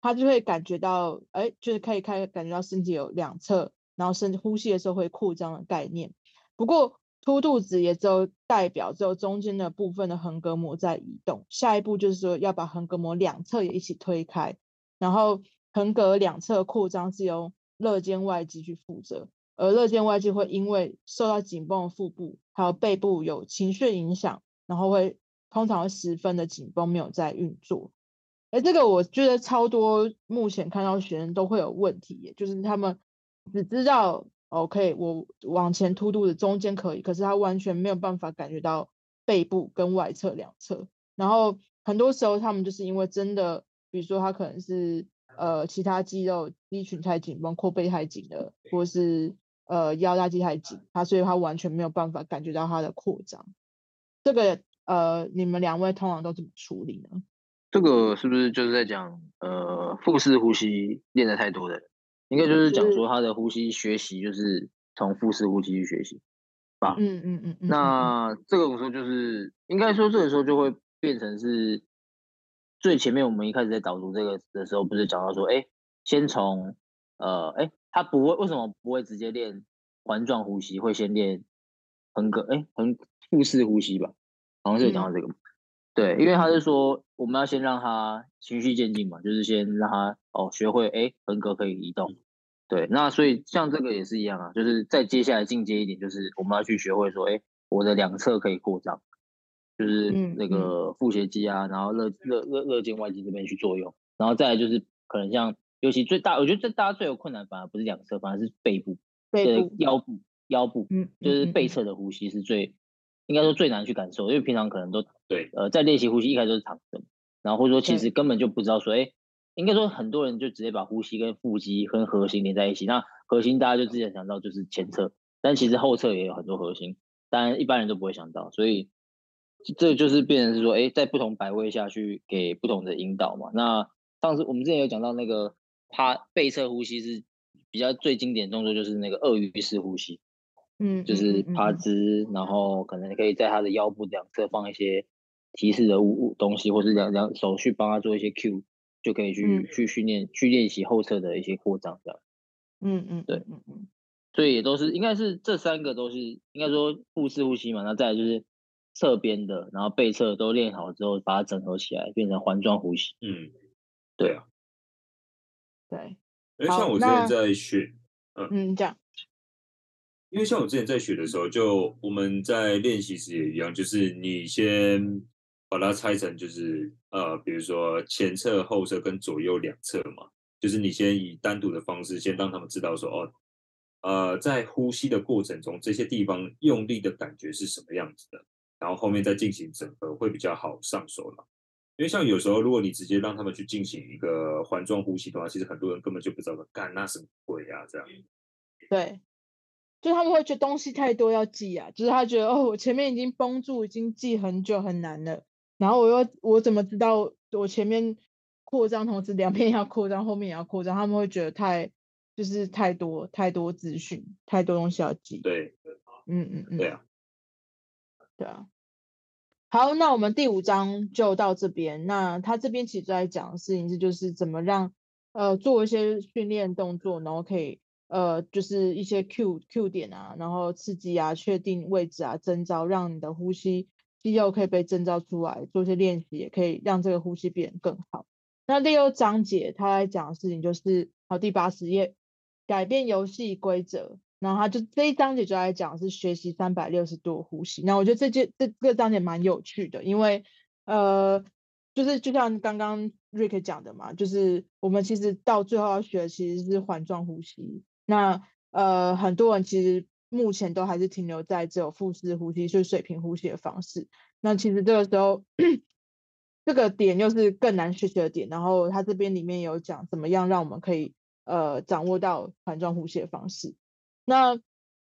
他就会感觉到，哎，就是可以开感觉到身体有两侧，然后身呼吸的时候会扩张的概念。不过凸肚子也只有代表只有中间的部分的横膈膜在移动，下一步就是说要把横膈膜两侧也一起推开，然后横膈两侧扩张是由肋间外肌去负责，而肋间外肌会因为受到紧绷的腹部还有背部有情绪影响，然后会通常十分的紧绷，没有在运作。哎，这个我觉得超多目前看到学生都会有问题，就是他们只知道 OK，我往前凸肚子中间可以，可是他完全没有办法感觉到背部跟外侧两侧。然后很多时候他们就是因为真的，比如说他可能是呃其他肌肉肌群太紧绷，阔背太紧了，或是呃腰大肌太紧，他所以他完全没有办法感觉到他的扩张。这个呃你们两位通常都怎么处理呢？这个是不是就是在讲呃腹式呼吸练的太多的，应该就是讲说他的呼吸学习就是从腹式呼吸去学习，吧？嗯嗯嗯嗯。那这个时候就是应该说这个时候就会变成是最前面我们一开始在导读这个的时候，不是讲到说，哎，先从呃哎他不会为什么不会直接练环状呼吸，会先练横膈哎横腹式呼吸吧？好像是有讲到这个。嗯对，因为他是说我们要先让他循序渐进嘛，就是先让他哦学会哎横膈可以移动，对，那所以像这个也是一样啊，就是再接下来进阶一点，就是我们要去学会说哎我的两侧可以扩张，就是那个腹斜肌啊，然后肋肋肋肋间外肌这边去作用，然后再来就是可能像尤其最大，我觉得这大家最有困难反而不是两侧，反而是背部，背部腰部腰部，嗯，就是背侧的呼吸是最。应该说最难去感受，因为平常可能都对，呃，在练习呼吸一开始都是躺着，然后或者说其实根本就不知道说，哎，应该说很多人就直接把呼吸跟腹肌跟核心连在一起，那核心大家就之前想到就是前侧，但其实后侧也有很多核心，当然一般人都不会想到，所以这就是变成是说，哎，在不同摆位下去给不同的引导嘛。那上次我们之前有讲到那个趴背侧呼吸是比较最经典的动作，就是那个鳄鱼式呼吸。嗯，就是趴姿，然后可能可以在他的腰部两侧放一些提示的物物东西，或是两两手去帮他做一些 Q，就可以去、嗯、去训练去练习后侧的一些扩张这样。嗯嗯，对，嗯嗯，所以也都是应该是这三个都是应该说腹式呼吸嘛，那再来就是侧边的，然后背侧都练好之后，把它整合起来变成环状呼吸。嗯，对啊，对。哎像我之前在学，嗯嗯，这样。因为像我之前在学的时候，就我们在练习时也一样，就是你先把它拆成，就是呃，比如说前侧、后侧跟左右两侧嘛，就是你先以单独的方式，先让他们知道说，哦，呃，在呼吸的过程中，这些地方用力的感觉是什么样子的，然后后面再进行整合会比较好上手了。因为像有时候，如果你直接让他们去进行一个环状呼吸的话，其实很多人根本就不知道干那什么鬼啊，这样。对。就他们会觉得东西太多要记啊，就是他觉得哦，我前面已经绷住，已经记很久很难了，然后我又我怎么知道我前面扩张同时两边要扩张，后面也要扩张，他们会觉得太就是太多太多资讯，太多东西要记。对，嗯嗯嗯，对啊，对啊。好，那我们第五章就到这边。那他这边其实在讲的事情是，就是怎么让呃做一些训练动作，然后可以。呃，就是一些 Q Q 点啊，然后刺激啊，确定位置啊，征召，让你的呼吸肌肉可以被征召出来，做一些练习，也可以让这个呼吸变得更好。那第六章节他来讲的事情就是，好，第八十页，改变游戏规则。然后他就这一章节就来讲是学习三百六十度呼吸。那我觉得这节这这个章节蛮有趣的，因为呃，就是就像刚刚 Rick 讲的嘛，就是我们其实到最后要学的其实是环状呼吸。那呃，很多人其实目前都还是停留在只有腹式呼吸，就是水平呼吸的方式。那其实这个时候，这个点又是更难学习的点。然后他这边里面有讲怎么样让我们可以呃掌握到环状呼吸的方式。那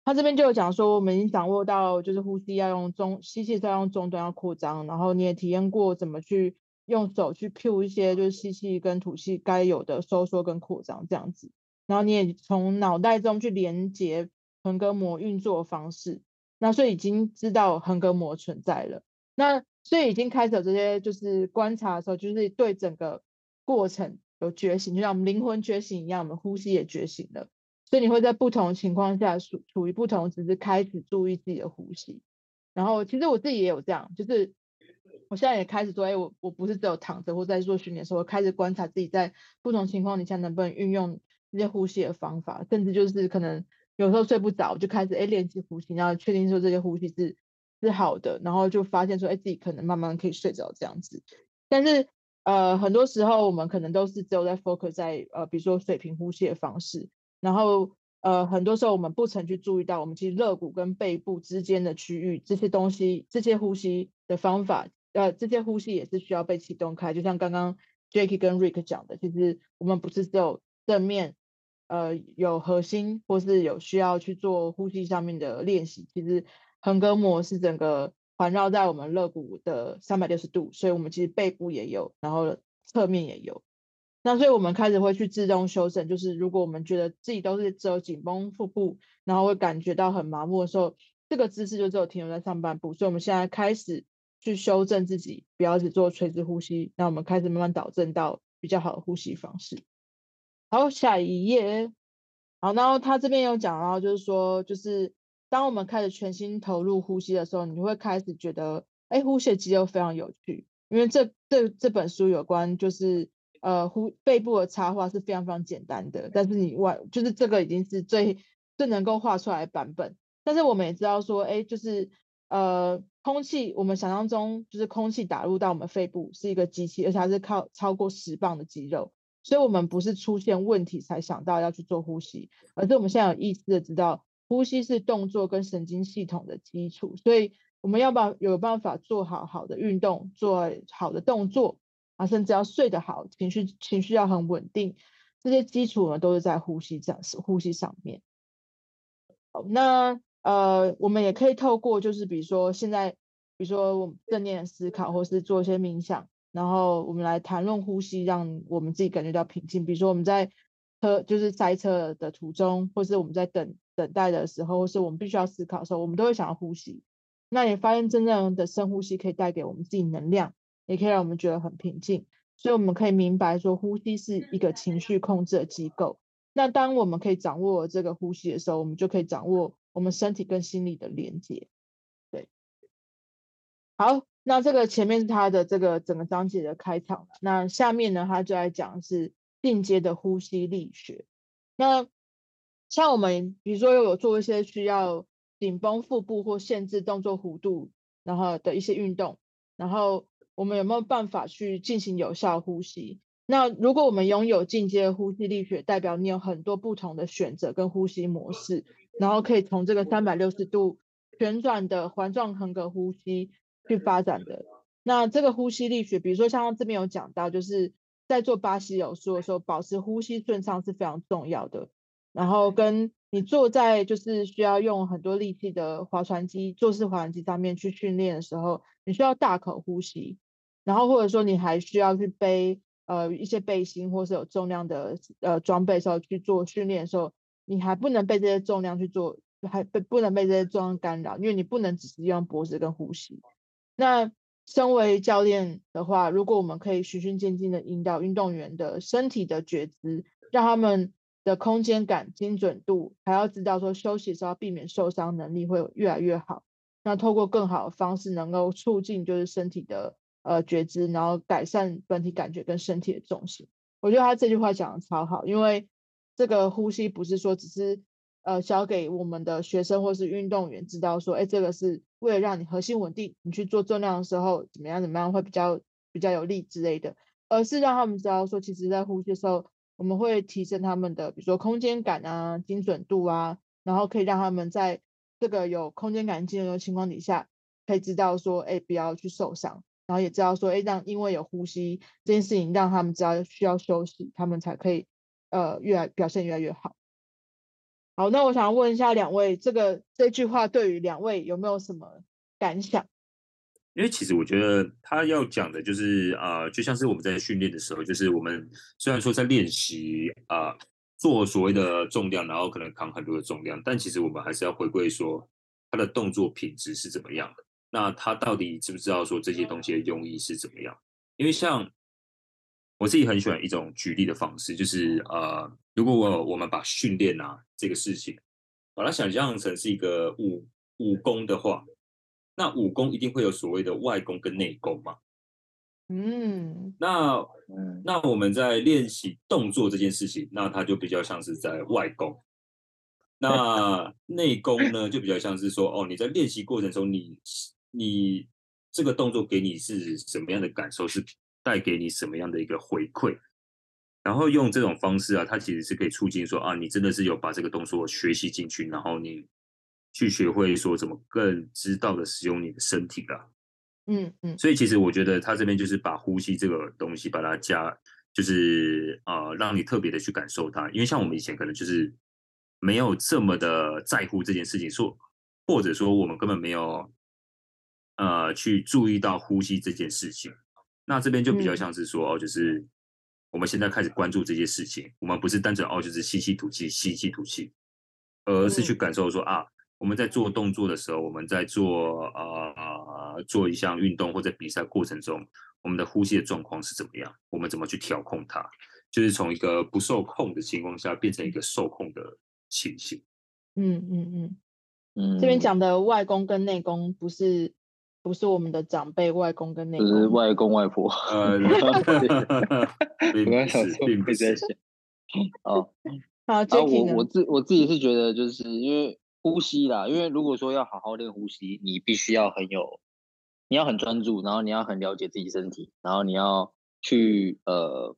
他这边就有讲说，我们已经掌握到就是呼吸要用中吸气是要用中端要扩张，然后你也体验过怎么去用手去 cue 一些就是吸气跟吐气该有的收缩跟扩张这样子。然后你也从脑袋中去连接横膈膜运作方式，那所以已经知道横膈膜存在了。那所以已经开始有这些就是观察的时候，就是对整个过程有觉醒，就像我们灵魂觉醒一样，我们呼吸也觉醒了。所以你会在不同情况下处处于不同只是，开始注意自己的呼吸。然后其实我自己也有这样，就是我现在也开始说，哎，我我不是只有躺着或在做训练的时候，我开始观察自己在不同情况底下能不能运用这些呼吸的方法，甚至就是可能有时候睡不着，就开始哎练习呼吸，然后确定说这些呼吸是是好的，然后就发现说，哎，自己可能慢慢可以睡着这样子。但是呃，很多时候我们可能都是只有在 focus 在呃，比如说水平呼吸的方式。然后，呃，很多时候我们不曾去注意到，我们其实肋骨跟背部之间的区域，这些东西，这些呼吸的方法，呃，这些呼吸也是需要被启动开。就像刚刚 Jackie 跟 Rick 讲的，其实我们不是只有正面，呃，有核心或是有需要去做呼吸上面的练习，其实横膈膜是整个环绕在我们肋骨的三百六十度，所以我们其实背部也有，然后侧面也有。那所以我们开始会去自动修正，就是如果我们觉得自己都是只有紧绷腹部，然后会感觉到很麻木的时候，这个姿势就只有停留在上半部。所以我们现在开始去修正自己，不要只做垂直呼吸。那我们开始慢慢导正到比较好的呼吸方式。好，下一页。好，然后他这边有讲到，就是说，就是当我们开始全心投入呼吸的时候，你会开始觉得，哎，呼吸的肌肉非常有趣，因为这这这本书有关就是。呃，呼背部的插画是非常非常简单的，但是你外就是这个已经是最最能够画出来的版本。但是我们也知道说，哎，就是呃，空气我们想象中就是空气打入到我们肺部是一个机器，而且它是靠超过十磅的肌肉，所以我们不是出现问题才想到要去做呼吸，而是我们现在有意识的知道，呼吸是动作跟神经系统的基础，所以我们要不要有办法做好好的运动，做好的动作。啊，甚至要睡得好，情绪情绪要很稳定，这些基础呢都是在呼吸上，呼吸上面。好，那呃，我们也可以透过就是比如说现在，比如说我们正念思考，或是做一些冥想，然后我们来谈论呼吸，让我们自己感觉到平静。比如说我们在车就是塞车的途中，或是我们在等等待的时候，或是我们必须要思考的时候，我们都会想要呼吸。那也发现真正的深呼吸可以带给我们自己能量。也可以让我们觉得很平静，所以我们可以明白说，呼吸是一个情绪控制的机构。那当我们可以掌握这个呼吸的时候，我们就可以掌握我们身体跟心理的连接。好，那这个前面是他的这个整个章节的开场，那下面呢，他就来讲是进阶的呼吸力学。那像我们比如说又有做一些需要紧绷腹部或限制动作弧度，然后的一些运动，然后。我们有没有办法去进行有效呼吸？那如果我们拥有进阶呼吸力学，代表你有很多不同的选择跟呼吸模式，然后可以从这个三百六十度旋转的环状横膈呼吸去发展的。那这个呼吸力学，比如说像这边有讲到，就是在做巴西柔术的时候，保持呼吸顺畅是非常重要的。然后跟你坐在就是需要用很多力气的划船机、坐式划船机上面去训练的时候，你需要大口呼吸。然后或者说你还需要去背呃一些背心或是有重量的呃装备的时候去做训练的时候，你还不能被这些重量去做，还不不能被这些重量干扰，因为你不能只是用脖子跟呼吸。那身为教练的话，如果我们可以循序渐进的引导运动员的身体的觉知，让他们的空间感、精准度，还要知道说休息的时候避免受伤能力会越来越好。那透过更好的方式，能够促进就是身体的。呃，觉知，然后改善本体感觉跟身体的重心。我觉得他这句话讲的超好，因为这个呼吸不是说只是呃教给我们的学生或是运动员知道说，哎，这个是为了让你核心稳定，你去做重量的时候怎么样怎么样会比较比较有力之类的，而是让他们知道说，其实在呼吸的时候，我们会提升他们的比如说空间感啊、精准度啊，然后可以让他们在这个有空间感、精准的情况底下，可以知道说，哎，不要去受伤。然后也知道说，哎，让因为有呼吸这件事情，让他们知道需要休息，他们才可以呃越来表现越来越好。好，那我想问一下两位，这个这句话对于两位有没有什么感想？因为其实我觉得他要讲的就是啊、呃，就像是我们在训练的时候，就是我们虽然说在练习啊、做所谓的重量，然后可能扛很多的重量，但其实我们还是要回归说他的动作品质是怎么样的。那他到底知不知道说这些东西的用意是怎么样？因为像我自己很喜欢一种举例的方式，就是呃，如果我我们把训练啊这个事情，把它想象成是一个武武功的话，那武功一定会有所谓的外功跟内功嘛。嗯，那嗯，那我们在练习动作这件事情，那它就比较像是在外功。那内功呢，就比较像是说，哦，你在练习过程中你，你你这个动作给你是什么样的感受，是带给你什么样的一个回馈，然后用这种方式啊，它其实是可以促进说啊，你真的是有把这个动作学习进去，然后你去学会说怎么更知道的使用你的身体啦。嗯嗯，所以其实我觉得他这边就是把呼吸这个东西把它加，就是呃，让你特别的去感受它，因为像我们以前可能就是没有这么的在乎这件事情，说或者说我们根本没有呃去注意到呼吸这件事情。那这边就比较像是说哦，就是我们现在开始关注这些事情，我们不是单纯哦就是吸气吐气吸气吐气，而是去感受说啊。我们在做动作的时候，我们在做呃做一项运动或者比赛过程中，我们的呼吸的状况是怎么样？我们怎么去调控它？就是从一个不受控的情况下变成一个受控的情形。嗯嗯嗯嗯，这边讲的外功跟内功不是不是我们的长辈外公跟内公，是外公外婆。呃，并不是，并不是。哦，好，啊，我我自我自己是觉得，就是因为。呼吸啦，因为如果说要好好练呼吸，你必须要很有，你要很专注，然后你要很了解自己身体，然后你要去呃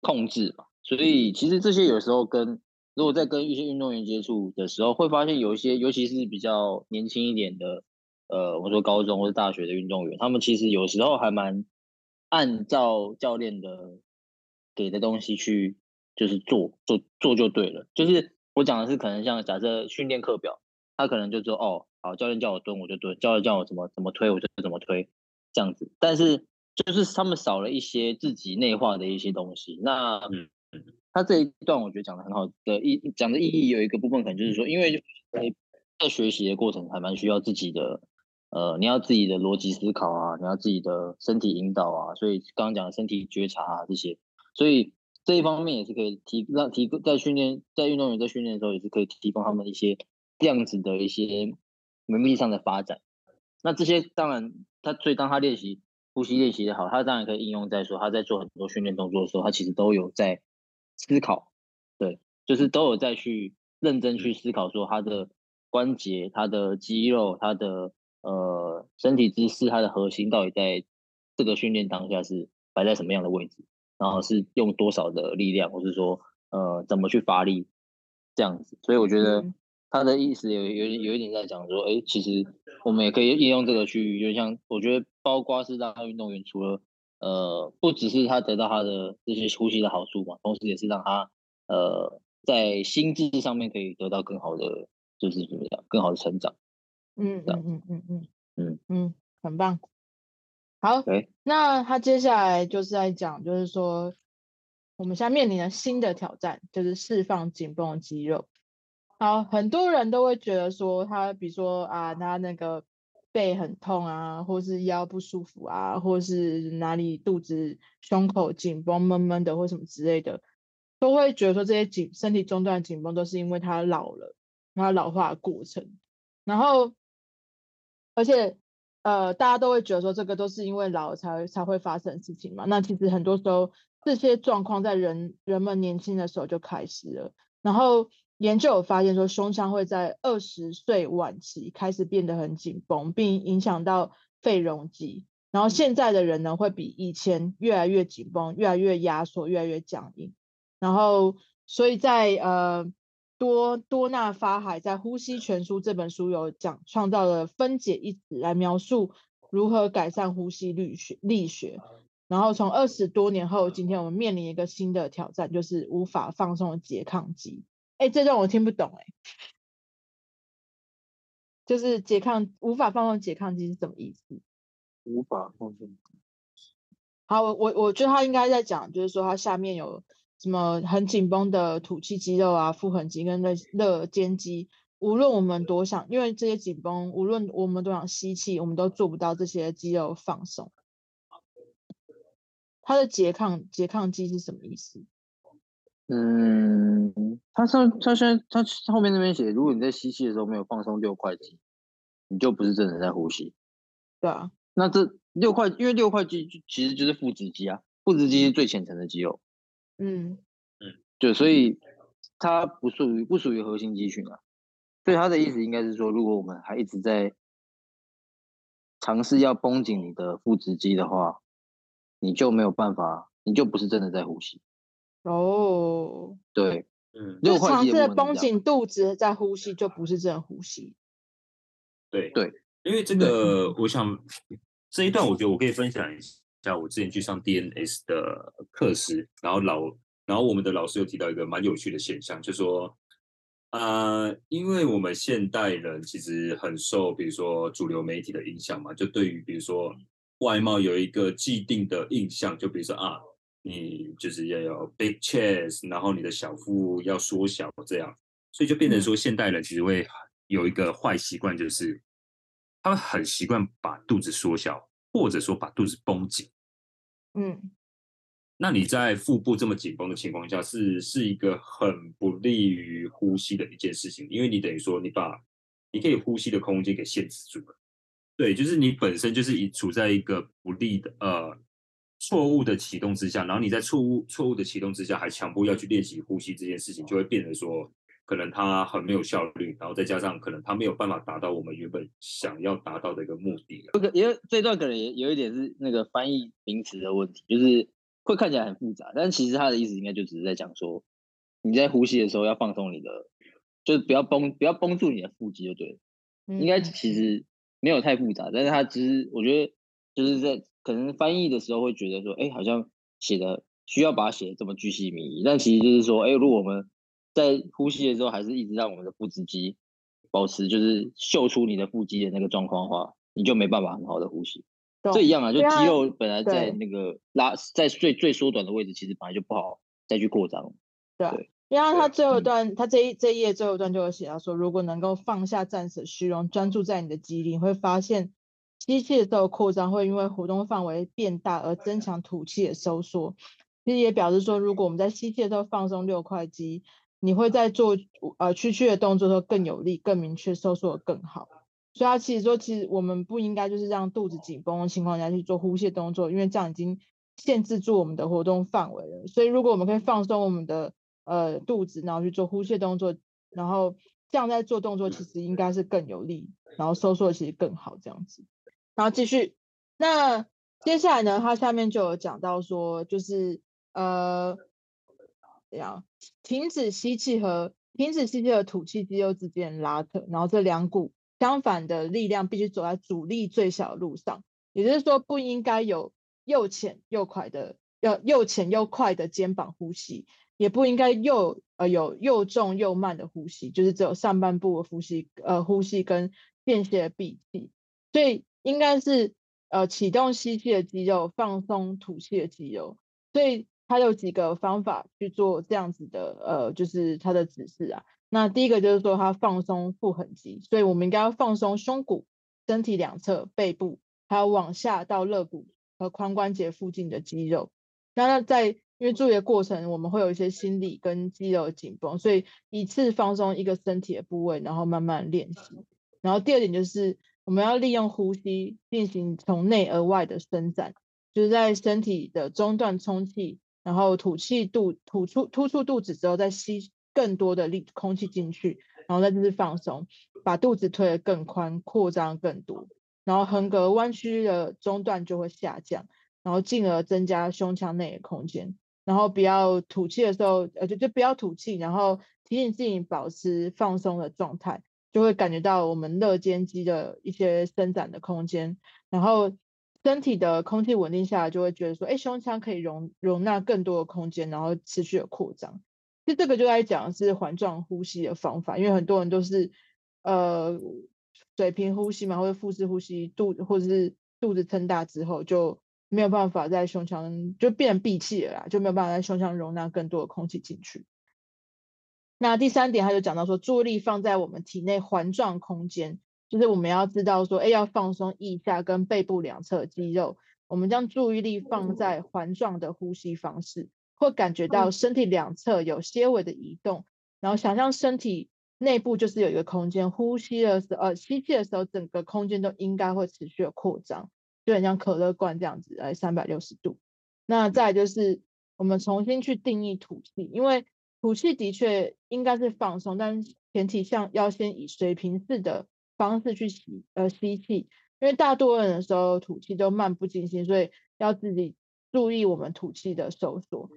控制嘛。所以其实这些有时候跟如果在跟一些运动员接触的时候，会发现有一些，尤其是比较年轻一点的，呃，我说高中或者大学的运动员，他们其实有时候还蛮按照教练的给的东西去，就是做做做就对了，就是。我讲的是可能像假设训练课表，他可能就说哦，好，教练叫我蹲我就蹲，教练叫我怎么怎么推我就怎么推，这样子。但是就是他们少了一些自己内化的一些东西。那嗯，他这一段我觉得讲的很好的意讲的意义有一个部分可能就是说，因为在学习的过程还蛮需要自己的，呃，你要自己的逻辑思考啊，你要自己的身体引导啊，所以刚刚讲的身体觉察啊这些，所以。这一方面也是可以提让提供在训练在运动员在训练的时候也是可以提供他们一些这样子的一些能力上的发展。那这些当然他所以当他练习呼吸练习的好，他当然可以应用在说他在做很多训练动作的时候，他其实都有在思考，对，就是都有在去认真去思考说他的关节、他的肌肉、他的呃身体姿势、它的核心到底在这个训练当下是摆在什么样的位置。然后是用多少的力量，或是说，呃，怎么去发力，这样子。所以我觉得他的意思有有有一点在讲说，哎，其实我们也可以应用这个去，就像我觉得，包括是让运动员除了，呃，不只是他得到他的这些呼吸的好处嘛，同时也是让他，呃，在心智上面可以得到更好的，就是怎么样，更好的成长。嗯嗯嗯嗯嗯嗯嗯，很棒。好，那他接下来就是在讲，就是说我们现在面临的新的挑战，就是释放紧绷的肌肉。好，很多人都会觉得说，他比如说啊，他那个背很痛啊，或是腰不舒服啊，或是哪里肚子、胸口紧绷、闷闷的，或什么之类的，都会觉得说这些紧身体中段紧绷都是因为他老了，他老化的过程。然后，而且。呃，大家都会觉得说这个都是因为老才才会发生的事情嘛。那其实很多时候这些状况在人人们年轻的时候就开始了。然后研究有发现说，胸腔会在二十岁晚期开始变得很紧绷，并影响到肺容积。然后现在的人呢，会比以前越来越紧绷，越来越压缩，越来越僵硬。然后所以在呃。多多纳法海在《呼吸全书》这本书有讲，创造了分解一词来描述如何改善呼吸力学力学。然后从二十多年后，今天我们面临一个新的挑战，就是无法放松的拮抗肌。哎，这段我听不懂哎，就是拮抗无法放松拮抗肌是什么意思？无法放松。好，我我我觉得他应该在讲，就是说他下面有。什么很紧绷的吐气肌肉啊，腹横肌跟肋肋间肌，无论我们多想，因为这些紧绷，无论我们多想吸气，我们都做不到这些肌肉放松。它的拮抗拮抗肌是什么意思？嗯，它上它现在它后面那边写，如果你在吸气的时候没有放松六块肌，你就不是真的在呼吸。对啊，那这六块，因为六块肌其实就是腹直肌啊，腹直肌是最浅层的肌肉。嗯嗯，对，所以它不属于不属于核心肌群啊。所以他的意思应该是说，如果我们还一直在尝试要绷紧你的腹直肌的话，你就没有办法，你就不是真的在呼吸。哦，对，嗯，就尝试绷紧肚子在呼吸，就不是真的呼吸。对对，因为这个，我想这一段，我觉得我可以分享一下我之前去上 DNS 的课时，然后老，然后我们的老师有提到一个蛮有趣的现象，就说，呃，因为我们现代人其实很受，比如说主流媒体的影响嘛，就对于比如说外貌有一个既定的印象，就比如说啊。你就是要有 big chest，然后你的小腹要缩小，这样，所以就变成说，现代人其实会有一个坏习惯，就是他们很习惯把肚子缩小，或者说把肚子绷紧。嗯，那你在腹部这么紧绷的情况下，是是一个很不利于呼吸的一件事情，因为你等于说你把你可以呼吸的空间给限制住了。对，就是你本身就是一处在一个不利的呃。错误的启动之下，然后你在错误错误的启动之下，还强迫要去练习呼吸这件事情，就会变得说，可能它很没有效率，然后再加上可能它没有办法达到我们原本想要达到的一个目的。这个也这段可能也有一点是那个翻译名词的问题，就是会看起来很复杂，但其实他的意思应该就只是在讲说，你在呼吸的时候要放松你的，就是不要绷不要绷住你的腹肌就对了。应该其实没有太复杂，但是他只是我觉得就是在。可能翻译的时候会觉得说，哎，好像写的需要把它写的这么巨细靡遗，但其实就是说，哎，如果我们在呼吸的时候，还是一直让我们的腹直肌保持就是秀出你的腹肌的那个状况的话，你就没办法很好的呼吸。这一样啊，就肌肉本来在那个拉在最最缩短的位置，其实本来就不好再去扩张。对，对，因为他最后一段，他这一这一页最后一段就有写到说，如果能够放下暂时的虚荣，专注在你的肌力，你会发现。吸气的时候扩张会因为活动范围变大而增强吐气的收缩，其实也表示说，如果我们在吸气的时候放松六块肌，你会在做呃屈曲的动作的时候更有力、更明确、收缩的更好。所以他其实说，其实我们不应该就是让肚子紧绷的情况下去做呼吸的动作，因为这样已经限制住我们的活动范围了。所以如果我们可以放松我们的呃肚子，然后去做呼吸的动作，然后这样在做动作其实应该是更有力，然后收缩其实更好这样子。然后继续，那接下来呢？它下面就有讲到说，就是呃，样停止吸气和停止吸气和吐气肌肉之间拉扯，然后这两股相反的力量必须走在阻力最小的路上，也就是说，不应该有又浅又快的，要又浅又快的肩膀呼吸，也不应该又呃有又重又慢的呼吸，就是只有上半部的呼吸，呃，呼吸跟间歇的闭气，所以。应该是呃启动吸气的肌肉，放松吐气的肌肉，所以它有几个方法去做这样子的呃，就是它的指示啊。那第一个就是说它放松腹横肌，所以我们应该要放松胸骨、身体两侧、背部，还有往下到肋骨和髋关节附近的肌肉。那在因为注意的过程，我们会有一些心理跟肌肉紧绷，所以一次放松一个身体的部位，然后慢慢练习。然后第二点就是。我们要利用呼吸进行从内而外的伸展，就是在身体的中段充气，然后吐气肚吐出突出肚子之后，再吸更多的力空气进去，然后再就是放松，把肚子推得更宽，扩张更多，然后横膈弯曲的中段就会下降，然后进而增加胸腔内的空间，然后不要吐气的时候，呃就就不要吐气，然后提醒自己保持放松的状态。就会感觉到我们肋间肌的一些伸展的空间，然后身体的空气稳定下来，就会觉得说，哎，胸腔可以容容纳更多的空间，然后持续的扩张。其实这个就在讲是环状呼吸的方法，因为很多人都是呃水平呼吸嘛，或者腹式呼吸，肚或者是肚子撑大之后就没有办法在胸腔就变成闭气了啦，就没有办法在胸腔容纳更多的空气进去。那第三点，他就讲到说，注意力放在我们体内环状空间，就是我们要知道说，哎，要放松腋下跟背部两侧肌肉，我们将注意力放在环状的呼吸方式，会感觉到身体两侧有些微的移动，然后想象身体内部就是有一个空间，呼吸的时候，呃，吸气的时候，整个空间都应该会持续的扩张，就很像可乐罐这样子，来三百六十度。那再就是我们重新去定义吐气，因为吐气的确应该是放松，但前提像要先以水平式的方式去吸，呃，吸气。因为大多数人的时候吐气都漫不经心，所以要自己注意我们吐气的收缩。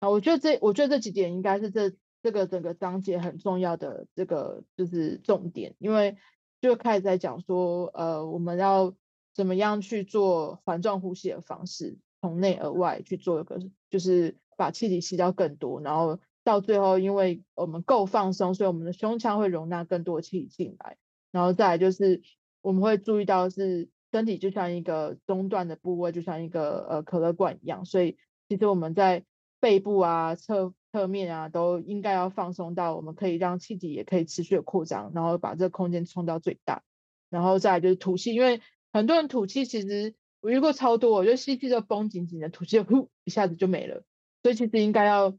啊，我觉得这我觉得这几点应该是这这个整个章节很重要的这个就是重点，因为就开始在讲说，呃，我们要怎么样去做环状呼吸的方式，从内而外去做一个，就是把气体吸到更多，然后到最后，因为我们够放松，所以我们的胸腔会容纳更多气进来，然后再来就是。我们会注意到是身体就像一个中段的部位，就像一个呃可乐罐一样，所以其实我们在背部啊、侧侧面啊都应该要放松到，我们可以让气体也可以持续的扩张，然后把这个空间冲到最大。然后再来就是吐气，因为很多人吐气其实我遇过超多，我觉得吸气就绷紧紧的，吐气就 呼一下子就没了，所以其实应该要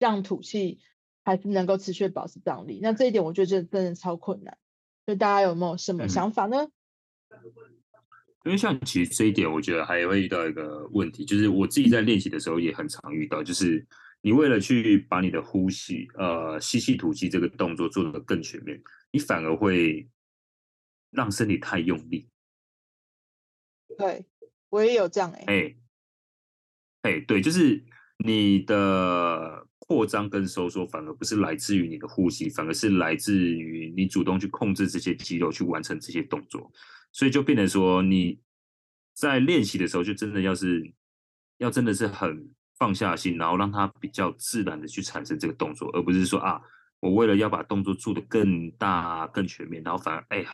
让吐气还是能够持续保持张力。那这一点我觉得真的真的超困难。就大家有没有什么想法呢？嗯，因为像其实这一点，我觉得还会遇到一个问题，就是我自己在练习的时候也很常遇到，就是你为了去把你的呼吸，呃，吸气吐气这个动作做得更全面，你反而会让身体太用力。对，我也有这样哎、欸。哎，哎，对，就是你的。扩张跟收缩反而不是来自于你的呼吸，反而是来自于你主动去控制这些肌肉去完成这些动作，所以就变成说你在练习的时候就真的要是要真的是很放下心，然后让它比较自然的去产生这个动作，而不是说啊，我为了要把动作做得更大更全面，然后反而哎呀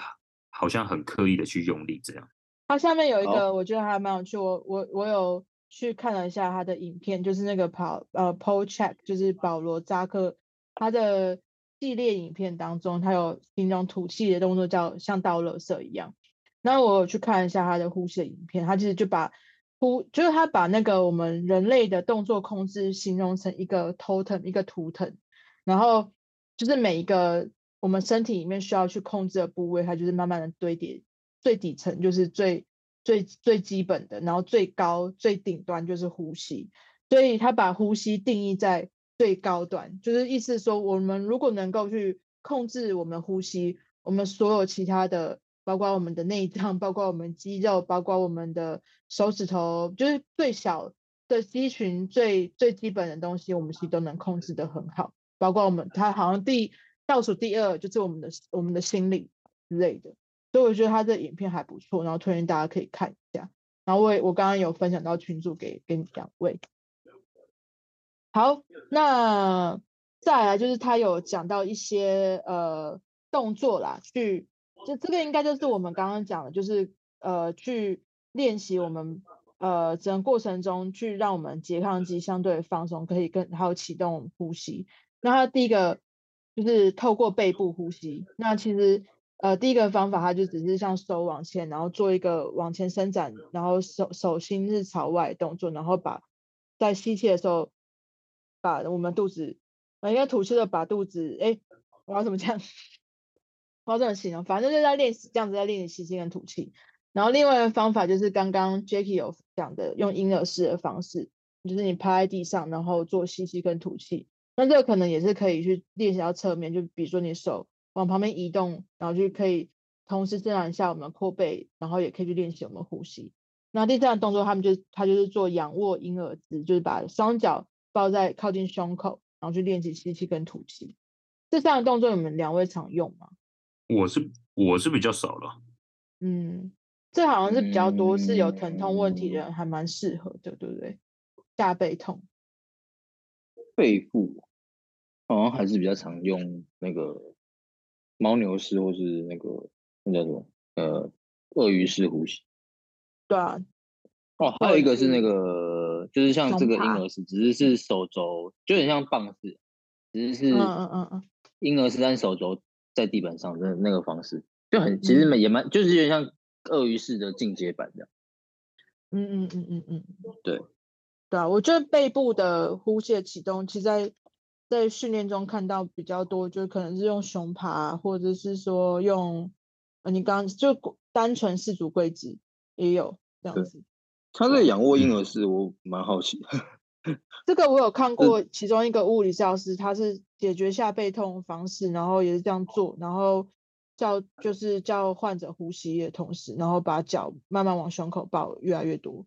好像很刻意的去用力这样。它下面有一个我觉得还蛮有趣，我我我有。去看了一下他的影片，就是那个跑呃 Paul Check，就是保罗扎克他的系列影片当中，他有形容吐气的动作叫像倒垃圾一样。那我有去看一下他的呼吸的影片，他其实就把呼，就是他把那个我们人类的动作控制形容成一个 totem 一个图腾，然后就是每一个我们身体里面需要去控制的部位，它就是慢慢的堆叠，最底层就是最。最最基本的，然后最高最顶端就是呼吸，所以他把呼吸定义在最高端，就是意思说，我们如果能够去控制我们呼吸，我们所有其他的，包括我们的内脏，包括我们肌肉，包括我们的手指头，就是最小的肌群最最基本的东西，我们其实都能控制的很好，包括我们，他好像第倒数第二就是我们的我们的心理之类的。所以我觉得他这影片还不错，然后推荐大家可以看一下。然后我也我刚刚有分享到群组给给你两位。好，那再来就是他有讲到一些呃动作啦，去就这个应该就是我们刚刚讲的，就是呃去练习我们呃整个过程中去让我们拮抗肌相对放松，可以更还有启动呼吸。那他第一个就是透过背部呼吸，那其实。呃，第一个方法，它就只是像手往前，然后做一个往前伸展，然后手手心是朝外动作，然后把在吸气的时候，把我们肚子，呃，应该吐气的把肚子，哎，我要怎么讲？我要怎么形容？反正就是在练习这样子，在练习吸气跟吐气。然后另外一个方法就是刚刚 Jackie 有讲的，用婴儿式的方式，就是你趴在地上，然后做吸气跟吐气。那这个可能也是可以去练习到侧面，就比如说你手。往旁边移动，然后就可以同时伸展一下我们的阔背，然后也可以去练习我们呼吸。那第三个动作，他们就他就是做仰卧婴儿姿，就是把双脚抱在靠近胸口，然后去练习吸气跟吐气。这三个动作你们两位常用吗？我是我是比较少了。嗯，这好像是比较多是有疼痛问题的人还蛮适合的，对不对？下背痛、背部好像还是比较常用那个。牦牛式或是那个那叫什么呃鳄鱼式呼吸，对啊，哦，还有一个是那个就是像这个婴儿式，只是是手肘就很像棒式，只是是嗯嗯嗯嗯。婴儿式，但手肘在地板上的那个方式就很其实也蛮就是有点像鳄鱼式的进阶版这样。嗯嗯嗯嗯嗯，对，对啊，我觉得背部的呼吸的启动，其实在在训练中看到比较多，就可能是用熊爬，或者是说用，呃，你刚刚就单纯四足跪姿也有这样子。他这仰卧婴儿式，我蛮好奇。这个我有看过，其中一个物理治疗师，他是解决下背痛的方式，然后也是这样做，然后叫就是叫患者呼吸的同时，然后把脚慢慢往胸口抱，越来越多。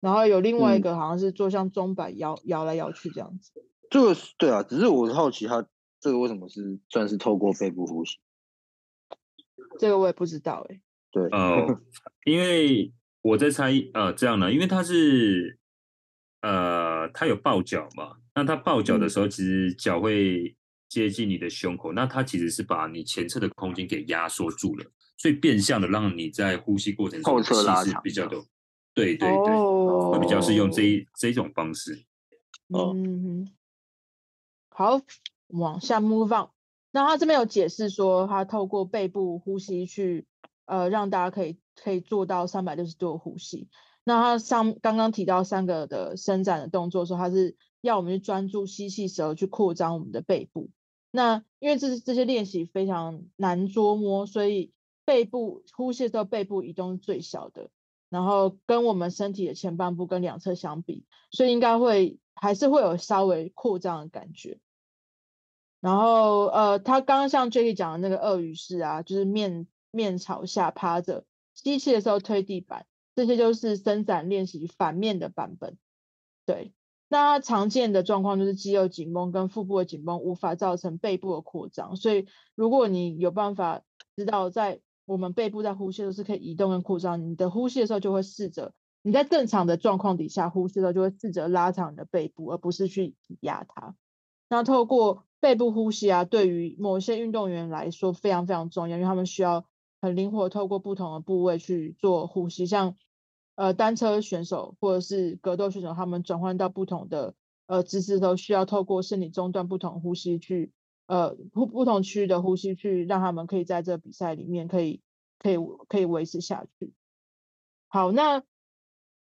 然后有另外一个好像是做像钟摆摇摇来摇去这样子。这个对啊，只是我是好奇他这个为什么是算是透过肺部呼吸？这个我也不知道哎、欸。对，哦，因为我在猜，呃，这样呢，因为他是。呃，他有抱脚嘛？那他抱脚的时候，其实脚会接近你的胸口，嗯、那他其实是把你前侧的空间给压缩住了，所以变相的让你在呼吸过程中气是比较多。对对对，哦、会比较是用这一这一种方式。嗯，好，往下 move on。那他这边有解释说，他透过背部呼吸去，呃，让大家可以可以做到三百六十度的呼吸。那他上刚刚提到三个的伸展的动作的时候，他是要我们去专注吸气时候去扩张我们的背部。那因为这这些练习非常难捉摸，所以背部呼吸的时候背部移动是最小的，然后跟我们身体的前半部跟两侧相比，所以应该会还是会有稍微扩张的感觉。然后呃，他刚刚像 Jacky 讲的那个鳄鱼式啊，就是面面朝下趴着，吸气的时候推地板。这些就是伸展练习反面的版本，对。那常见的状况就是肌肉紧绷跟腹部的紧绷无法造成背部的扩张，所以如果你有办法知道在我们背部在呼吸的时候是可以移动跟扩张，你的呼吸的时候就会试着你在正常的状况底下呼吸的时候就会试着拉长你的背部，而不是去压它。那透过背部呼吸啊，对于某些运动员来说非常非常重要，因为他们需要。很灵活，透过不同的部位去做呼吸，像呃单车选手或者是格斗选手，他们转换到不同的呃姿势都需要透过身体中段不同呼吸去呃不不同区域的呼吸去让他们可以在这比赛里面可以可以可以维持下去。好，那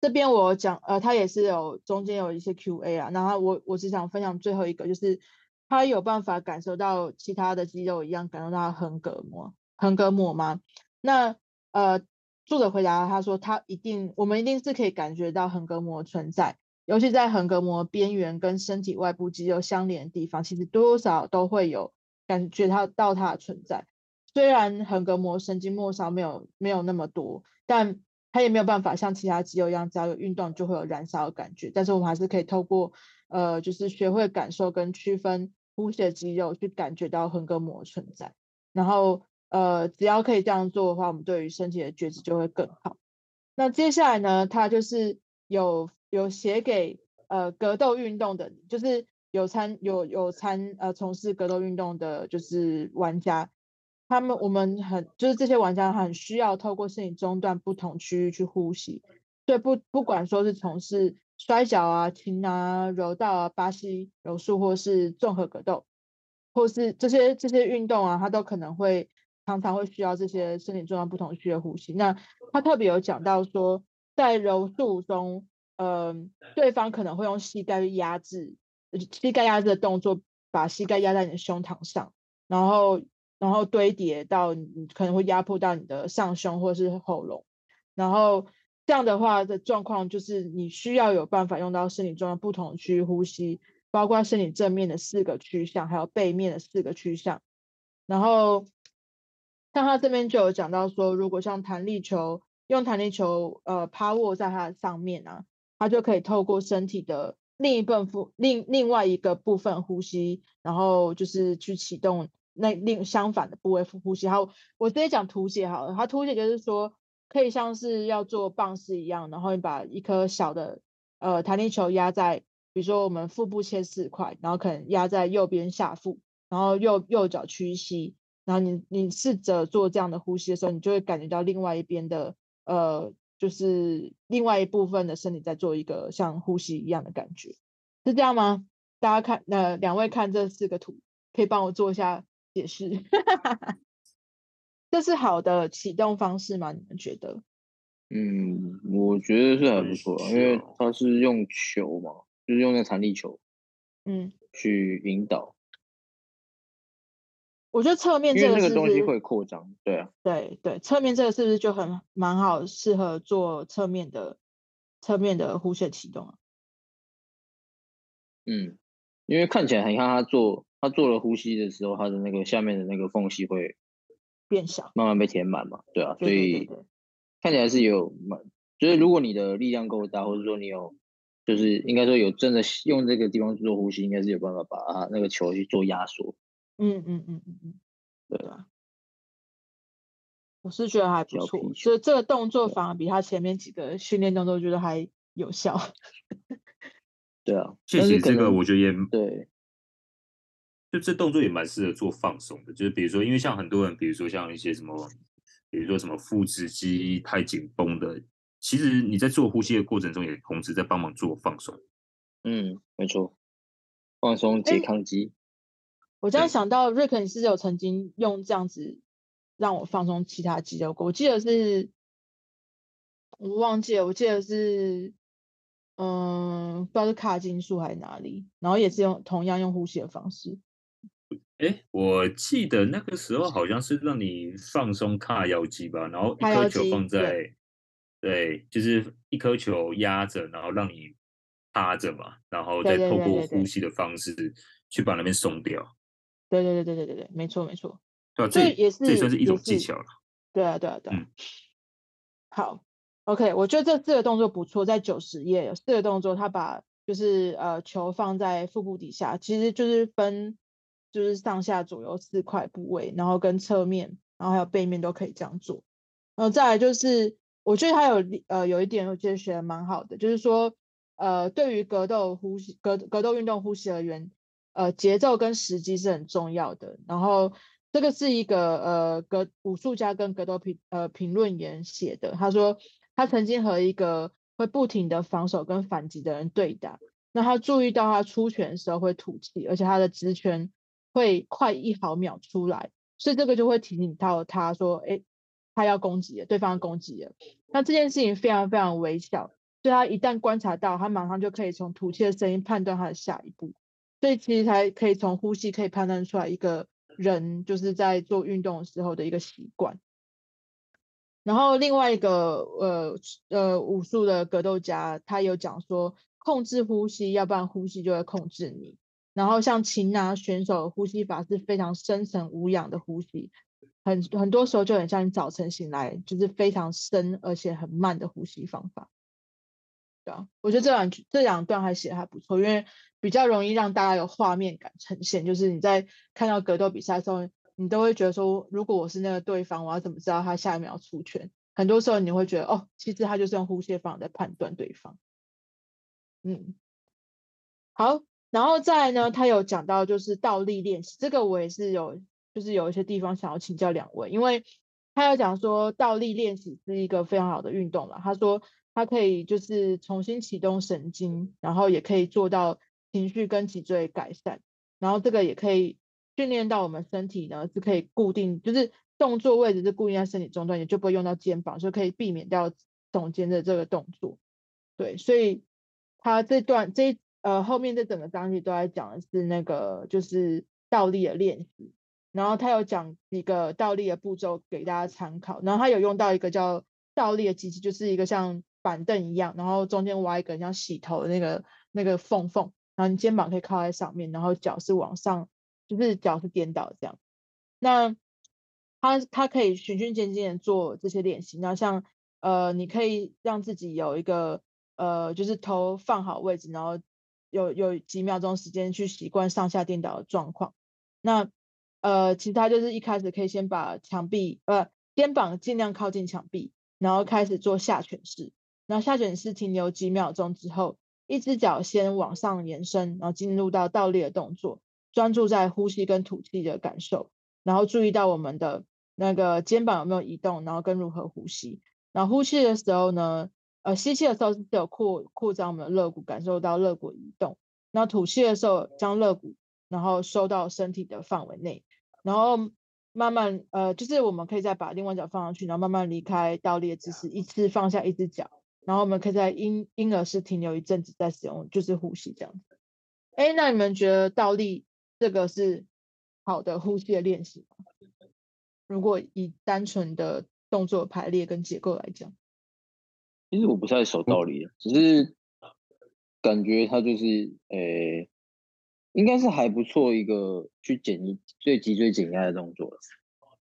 这边我讲呃他也是有中间有一些 Q&A 啊，然后我我只想分享最后一个，就是他有办法感受到其他的肌肉一样感受到横膈膜。横膈膜吗？那呃，作者回答他说，他一定，我们一定是可以感觉到横膈膜存在，尤其在横膈膜边缘跟身体外部肌肉相连的地方，其实多少都会有感觉到到它的存在。虽然横膈膜神经末梢没有没有那么多，但它也没有办法像其他肌肉一样，只要有运动就会有燃烧的感觉。但是我们还是可以透过呃，就是学会感受跟区分呼吸的肌肉，去感觉到横膈膜存在，然后。呃，只要可以这样做的话，我们对于身体的觉知就会更好。那接下来呢，它就是有有写给呃格斗运动的，就是有参有有参呃从事格斗运动的，就是玩家，他们我们很就是这些玩家很需要透过身体中段不同区域去呼吸，所以不不管说是从事摔角啊、擒拿、柔道啊、巴西柔术，或是综合格斗，或是这些这些运动啊，他都可能会。常常会需要这些身体中段不同区的呼吸。那他特别有讲到说，在柔术中，嗯、呃，对方可能会用膝盖压制，膝盖压制的动作，把膝盖压在你的胸膛上，然后然后堆叠到你可能会压迫到你的上胸或是喉咙。然后这样的话的状况就是你需要有办法用到身体中的不同区域呼吸，包括身体正面的四个趋向，还有背面的四个趋向，然后。像他这边就有讲到说，如果像弹力球，用弹力球呃趴卧在它上面啊，它就可以透过身体的另一部分另另外一个部分呼吸，然后就是去启动那另相反的部位呼吸。好，我直接讲图解好了，它图解就是说，可以像是要做棒式一样，然后你把一颗小的呃弹力球压在，比如说我们腹部切四块，然后可能压在右边下腹，然后右右脚屈膝。然后你你试着做这样的呼吸的时候，你就会感觉到另外一边的呃，就是另外一部分的身体在做一个像呼吸一样的感觉，是这样吗？大家看，呃，两位看这四个图，可以帮我做一下解释。这是好的启动方式吗？你们觉得？嗯，我觉得是还不错啊，因为它是用球嘛，就是用那个弹力球，嗯，去引导。我觉得侧面这个是不是那个东西会扩张，对啊，对对，侧面这个是不是就很蛮好，适合做侧面的侧面的呼吸启动啊？嗯，因为看起来很像他做他做了呼吸的时候，他的那个下面的那个缝隙会变小，慢慢被填满嘛，对啊，对对对对，所以看起来是有蛮，就是如果你的力量够大，或者说你有，就是应该说有真的用这个地方去做呼吸，应该是有办法把它那个球去做压缩。嗯嗯嗯嗯嗯，对啊，我是觉得还不错，所以这个动作反而比他前面几个训练动作觉得还有效。对啊，谢谢这个，我觉得也对，就这动作也蛮适合做放松的，就是比如说，因为像很多人，比如说像一些什么，比如说什么腹直肌太紧绷的，其实你在做呼吸的过程中，也同时在帮忙做放松。嗯，没错，放松拮抗肌。我这样想到，瑞克，你是有曾经用这样子让我放松其他肌肉过？我记得是，我忘记了，我记得是，嗯，不知道是卡金术还是哪里，然后也是用同样用呼吸的方式。哎，我记得那个时候好像是让你放松卡腰肌吧，然后一颗球放在，对，对，就是一颗球压着，然后让你趴着嘛，然后再透过呼吸的方式去把那边松掉。对对对对对对对，没错没错，对啊，这也是这也算是一种技巧了。对啊对啊对啊。嗯、好，OK，我觉得这四个动作不错，在九十页有四个动作，他把就是呃球放在腹部底下，其实就是分就是上下左右四块部位，然后跟侧面，然后还有背面都可以这样做。然后再来就是，我觉得他有呃有一点我觉得学的蛮好的，就是说呃对于格斗呼吸格格斗运动呼吸而言。呃，节奏跟时机是很重要的。然后这个是一个呃格武术家跟格斗评呃评论员写的。他说他曾经和一个会不停的防守跟反击的人对打，那他注意到他出拳的时候会吐气，而且他的直拳会快一毫秒出来，所以这个就会提醒到他说，哎，他要攻击了，对方攻击了。那这件事情非常非常微小，所以他一旦观察到，他马上就可以从吐气的声音判断他的下一步。所以其实才可以从呼吸可以判断出来一个人就是在做运动的时候的一个习惯。然后另外一个呃呃武术的格斗家他有讲说，控制呼吸，要不然呼吸就会控制你。然后像擒拿选手呼吸法是非常深层无氧的呼吸，很很多时候就很像你早晨醒来就是非常深而且很慢的呼吸方法。对啊，我觉得这两这两段还写得还不错，因为。比较容易让大家有画面感呈现，就是你在看到格斗比赛的时候，你都会觉得说，如果我是那个对方，我要怎么知道他下一秒出拳？很多时候你会觉得，哦，其实他就是用呼吸方法在判断对方。嗯，好，然后再呢，他有讲到就是倒立练习，这个我也是有，就是有一些地方想要请教两位，因为他有讲说倒立练习是一个非常好的运动了，他说他可以就是重新启动神经，然后也可以做到。情绪跟脊椎改善，然后这个也可以训练到我们身体呢，是可以固定，就是动作位置是固定在身体中段，也就不会用到肩膀，所以可以避免掉耸肩的这个动作。对，所以他这段这呃后面这整个章节都在讲的是那个就是倒立的练习，然后他有讲几个倒立的步骤给大家参考，然后他有用到一个叫倒立的机器，就是一个像板凳一样，然后中间挖一个像洗头的那个那个缝缝。然后你肩膀可以靠在上面，然后脚是往上，就是脚是颠倒这样。那他他可以循序渐进的做这些练习。然后像呃，你可以让自己有一个呃，就是头放好位置，然后有有几秒钟时间去习惯上下颠倒的状况。那呃，其他就是一开始可以先把墙壁呃肩膀尽量靠近墙壁，然后开始做下犬式。然后下犬式停留几秒钟之后。一只脚先往上延伸，然后进入到倒立的动作，专注在呼吸跟吐气的感受，然后注意到我们的那个肩膀有没有移动，然后跟如何呼吸。然后呼气的时候呢，呃，吸气的时候是有扩扩张我们的肋骨，感受到肋骨移动。然后吐气的时候将肋骨然后收到身体的范围内。然后慢慢呃，就是我们可以再把另外一脚放上去，然后慢慢离开倒立的姿势，一次放下一只脚，然后我们可以在婴婴儿室停留一阵子再使用，就是呼吸这样子。哎，那你们觉得倒立这个是好的呼吸的练习吗？如果以单纯的动作排列跟结构来讲，其实我不太熟倒立，只是感觉它就是诶。应该是还不错一个去减最脊椎减压的动作。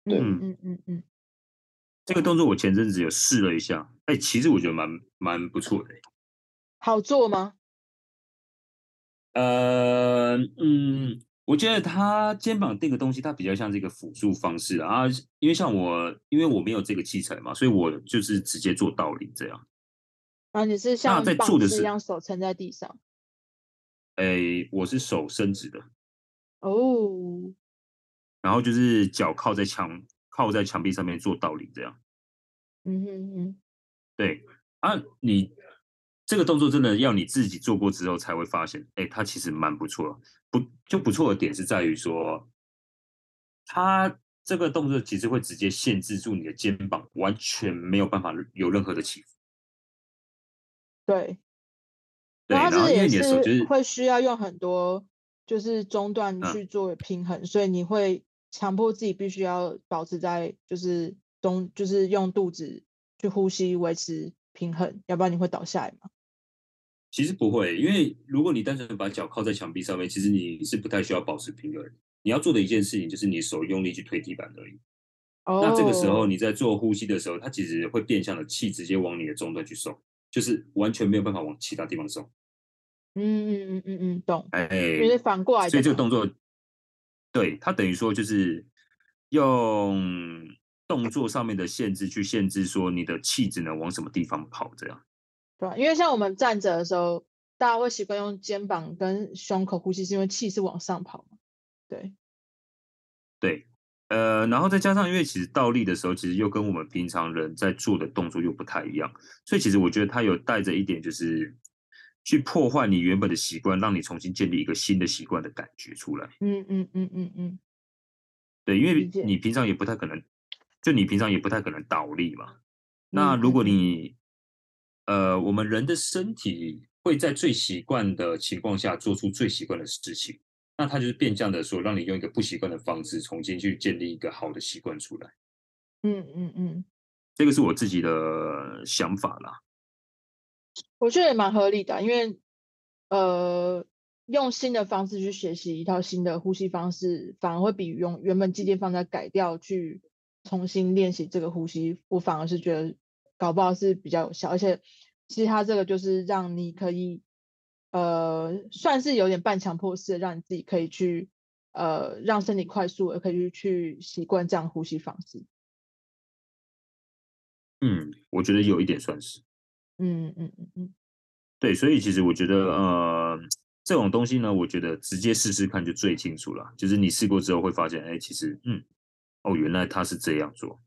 对，嗯嗯嗯嗯，这个动作我前阵子有试了一下，哎，其实我觉得蛮蛮不错的。好做吗？呃，嗯，我觉得他肩膀垫个东西，它比较像这个辅助方式啊。因为像我，因为我没有这个器材嘛，所以我就是直接做倒立这样。啊，你是像在做的是一样手撑在地上。哎，我是手伸直的哦，然后就是脚靠在墙靠在墙壁上面做倒立这样。嗯哼哼，对啊，你这个动作真的要你自己做过之后才会发现，哎，它其实蛮不错。不就不错的点是在于说，它这个动作其实会直接限制住你的肩膀，完全没有办法有任何的起伏。对。然后因为你的手就是会需要用很多就是中段去做平衡，嗯、所以你会强迫自己必须要保持在就是中，就是用肚子去呼吸维持平衡，要不然你会倒下来吗？其实不会，因为如果你单纯把脚靠在墙壁上面，其实你是不太需要保持平衡。你要做的一件事情就是你手用力去推地板而已。哦。那这个时候你在做呼吸的时候，它其实会变相的气直接往你的中段去送，就是完全没有办法往其他地方送。嗯嗯嗯嗯嗯，懂。哎，因为反过来，所以这个动作，对，它等于说就是用动作上面的限制去限制说你的气只能往什么地方跑，这样。对，因为像我们站着的时候，大家会习惯用肩膀跟胸口呼吸，是因为气是往上跑嘛。对。对，呃，然后再加上，因为其实倒立的时候，其实又跟我们平常人在做的动作又不太一样，所以其实我觉得它有带着一点就是。去破坏你原本的习惯，让你重新建立一个新的习惯的感觉出来。嗯嗯嗯嗯嗯，对，因为你平常也不太可能，就你平常也不太可能倒立嘛。那如果你，呃，我们人的身体会在最习惯的情况下做出最习惯的事情，那它就是变相的说，让你用一个不习惯的方式重新去建立一个好的习惯出来。嗯嗯嗯，这个是我自己的想法啦。我觉得也蛮合理的，因为呃，用新的方式去学习一套新的呼吸方式，反而会比用原本肌腱放在改掉去重新练习这个呼吸，我反而是觉得搞不好是比较有效。而且其实它这个就是让你可以呃，算是有点半强迫式，让你自己可以去呃，让身体快速的可以去习惯这样呼吸方式。嗯，我觉得有一点算是。嗯嗯嗯嗯，对，所以其实我觉得，呃，这种东西呢，我觉得直接试试看就最清楚了。就是你试过之后会发现，哎，其实，嗯，哦，原来他是这样做。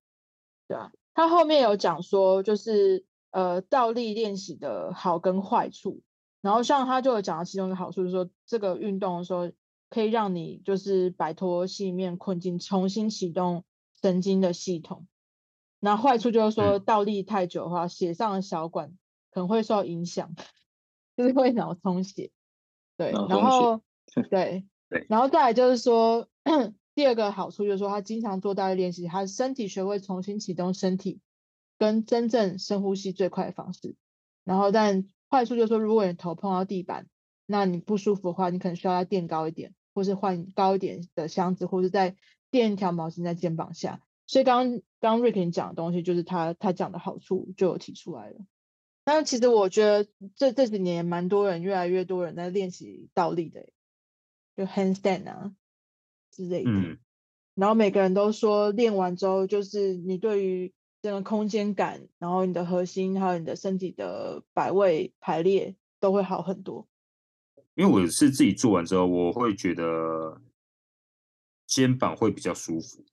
对啊，他后面有讲说，就是呃，倒立练习的好跟坏处。然后像他就有讲到其中一个好处，就是说这个运动的时候可以让你就是摆脱心里面困境，重新启动神经的系统。那坏处就是说倒立太久的话，血上的小管。可能会受影响，就是会脑充血，对，然后 对对，然后再来就是说，第二个好处就是说，他经常做大力练习，他身体学会重新启动身体跟真正深呼吸最快的方式。然后但坏处就是说，如果你头碰到地板，那你不舒服的话，你可能需要再垫高一点，或是换高一点的箱子，或是再垫一条毛巾在肩膀下。所以刚刚瑞克讲的东西，就是他他讲的好处就有提出来了。但其实我觉得这这几年蛮多人，越来越多人在练习倒立的，就 handstand 啊之类的。嗯。然后每个人都说练完之后，就是你对于这个空间感，然后你的核心还有你的身体的摆位排列都会好很多。因为我是自己做完之后，我会觉得肩膀会比较舒服。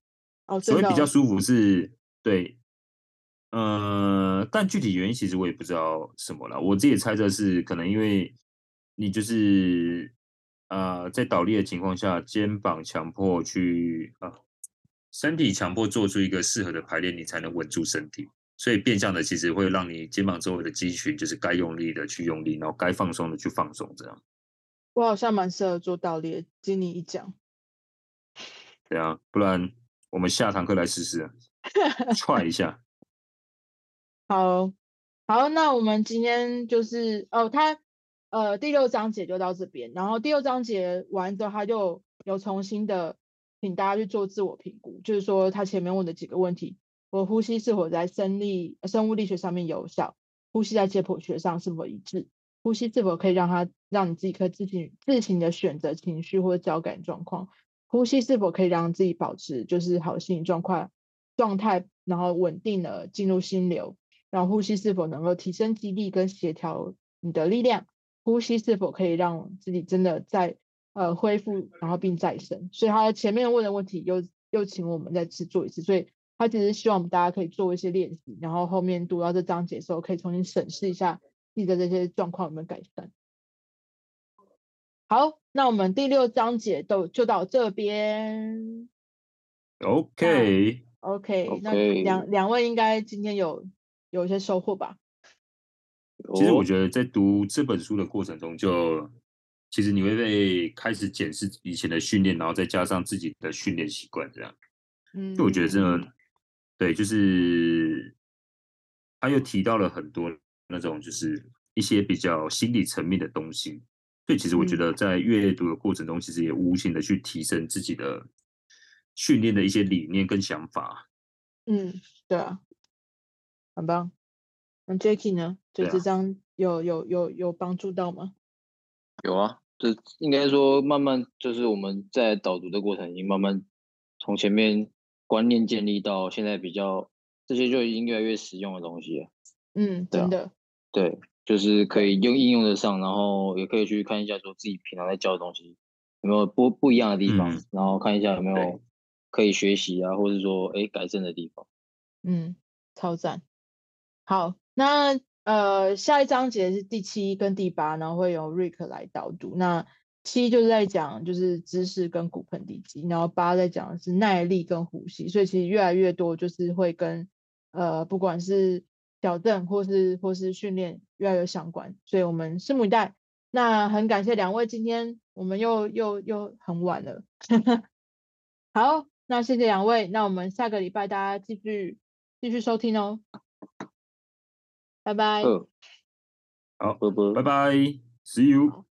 哦，所以比较舒服是对。呃，但具体原因其实我也不知道什么了。我自己猜测是可能因为你就是呃在倒立的情况下，肩膀强迫去啊，身体强迫做出一个适合的排列，你才能稳住身体。所以变相的其实会让你肩膀周围的肌群，就是该用力的去用力，然后该放松的去放松，这样。我好像蛮适合做倒立，经你一讲。对啊，不然我们下堂课来试试，踹一下。好，好，那我们今天就是哦，他呃第六章节就到这边，然后第六章节完之后，他就有重新的请大家去做自我评估，就是说他前面问的几个问题。我呼吸是否在生理、生物力学上面有效？呼吸在解剖学上是否一致？呼吸是否可以让它让你自己可以自行自行的选择情绪或交感状况？呼吸是否可以让自己保持就是好心理状况状态，然后稳定的进入心流？然后呼吸是否能够提升肌力跟协调你的力量？呼吸是否可以让自己真的在呃恢复，然后并再生？所以他前面问的问题又又请我们再次做一次，所以。他其实希望我们大家可以做一些练习，然后后面读到这章节的时候，可以重新审视一下自己的这些状况有没有改善。好，那我们第六章节都就到这边。OK。OK，那两两位应该今天有有一些收获吧？其实我觉得在读这本书的过程中就，就其实你会被开始检视以前的训练，然后再加上自己的训练习惯，这样。嗯，就我觉得真的。对，就是他又提到了很多那种，就是一些比较心理层面的东西。所以其实我觉得在阅读的过程中，其实也无形的去提升自己的训练的一些理念跟想法。嗯，对啊，很棒。那 Jacky 呢？就这张有、啊、有有有帮助到吗？有啊，这应该说慢慢就是我们在导读的过程，已经慢慢从前面。观念建立到现在比较，这些就已经越来越实用的东西了。嗯，真的。对，就是可以用应用得上，然后也可以去看一下说自己平常在教的东西有没有不不一样的地方，嗯，然后看一下有没有可以学习啊，或者说哎改正的地方。嗯，超赞。好，那呃下一章节是第七跟第八，然后会由 Rick 来导读。那七就是在讲就是姿势跟骨盆底肌，然后八在讲的是耐力跟呼吸，所以其实越来越多就是会跟呃不管是矫正或是或是训练越来越相关，所以我们拭目以待。那很感谢两位，今天我们又又又很晚了，好，那谢谢两位，那我们下个礼拜大家继续继续收听哦，拜拜，好，拜拜，拜拜，See you。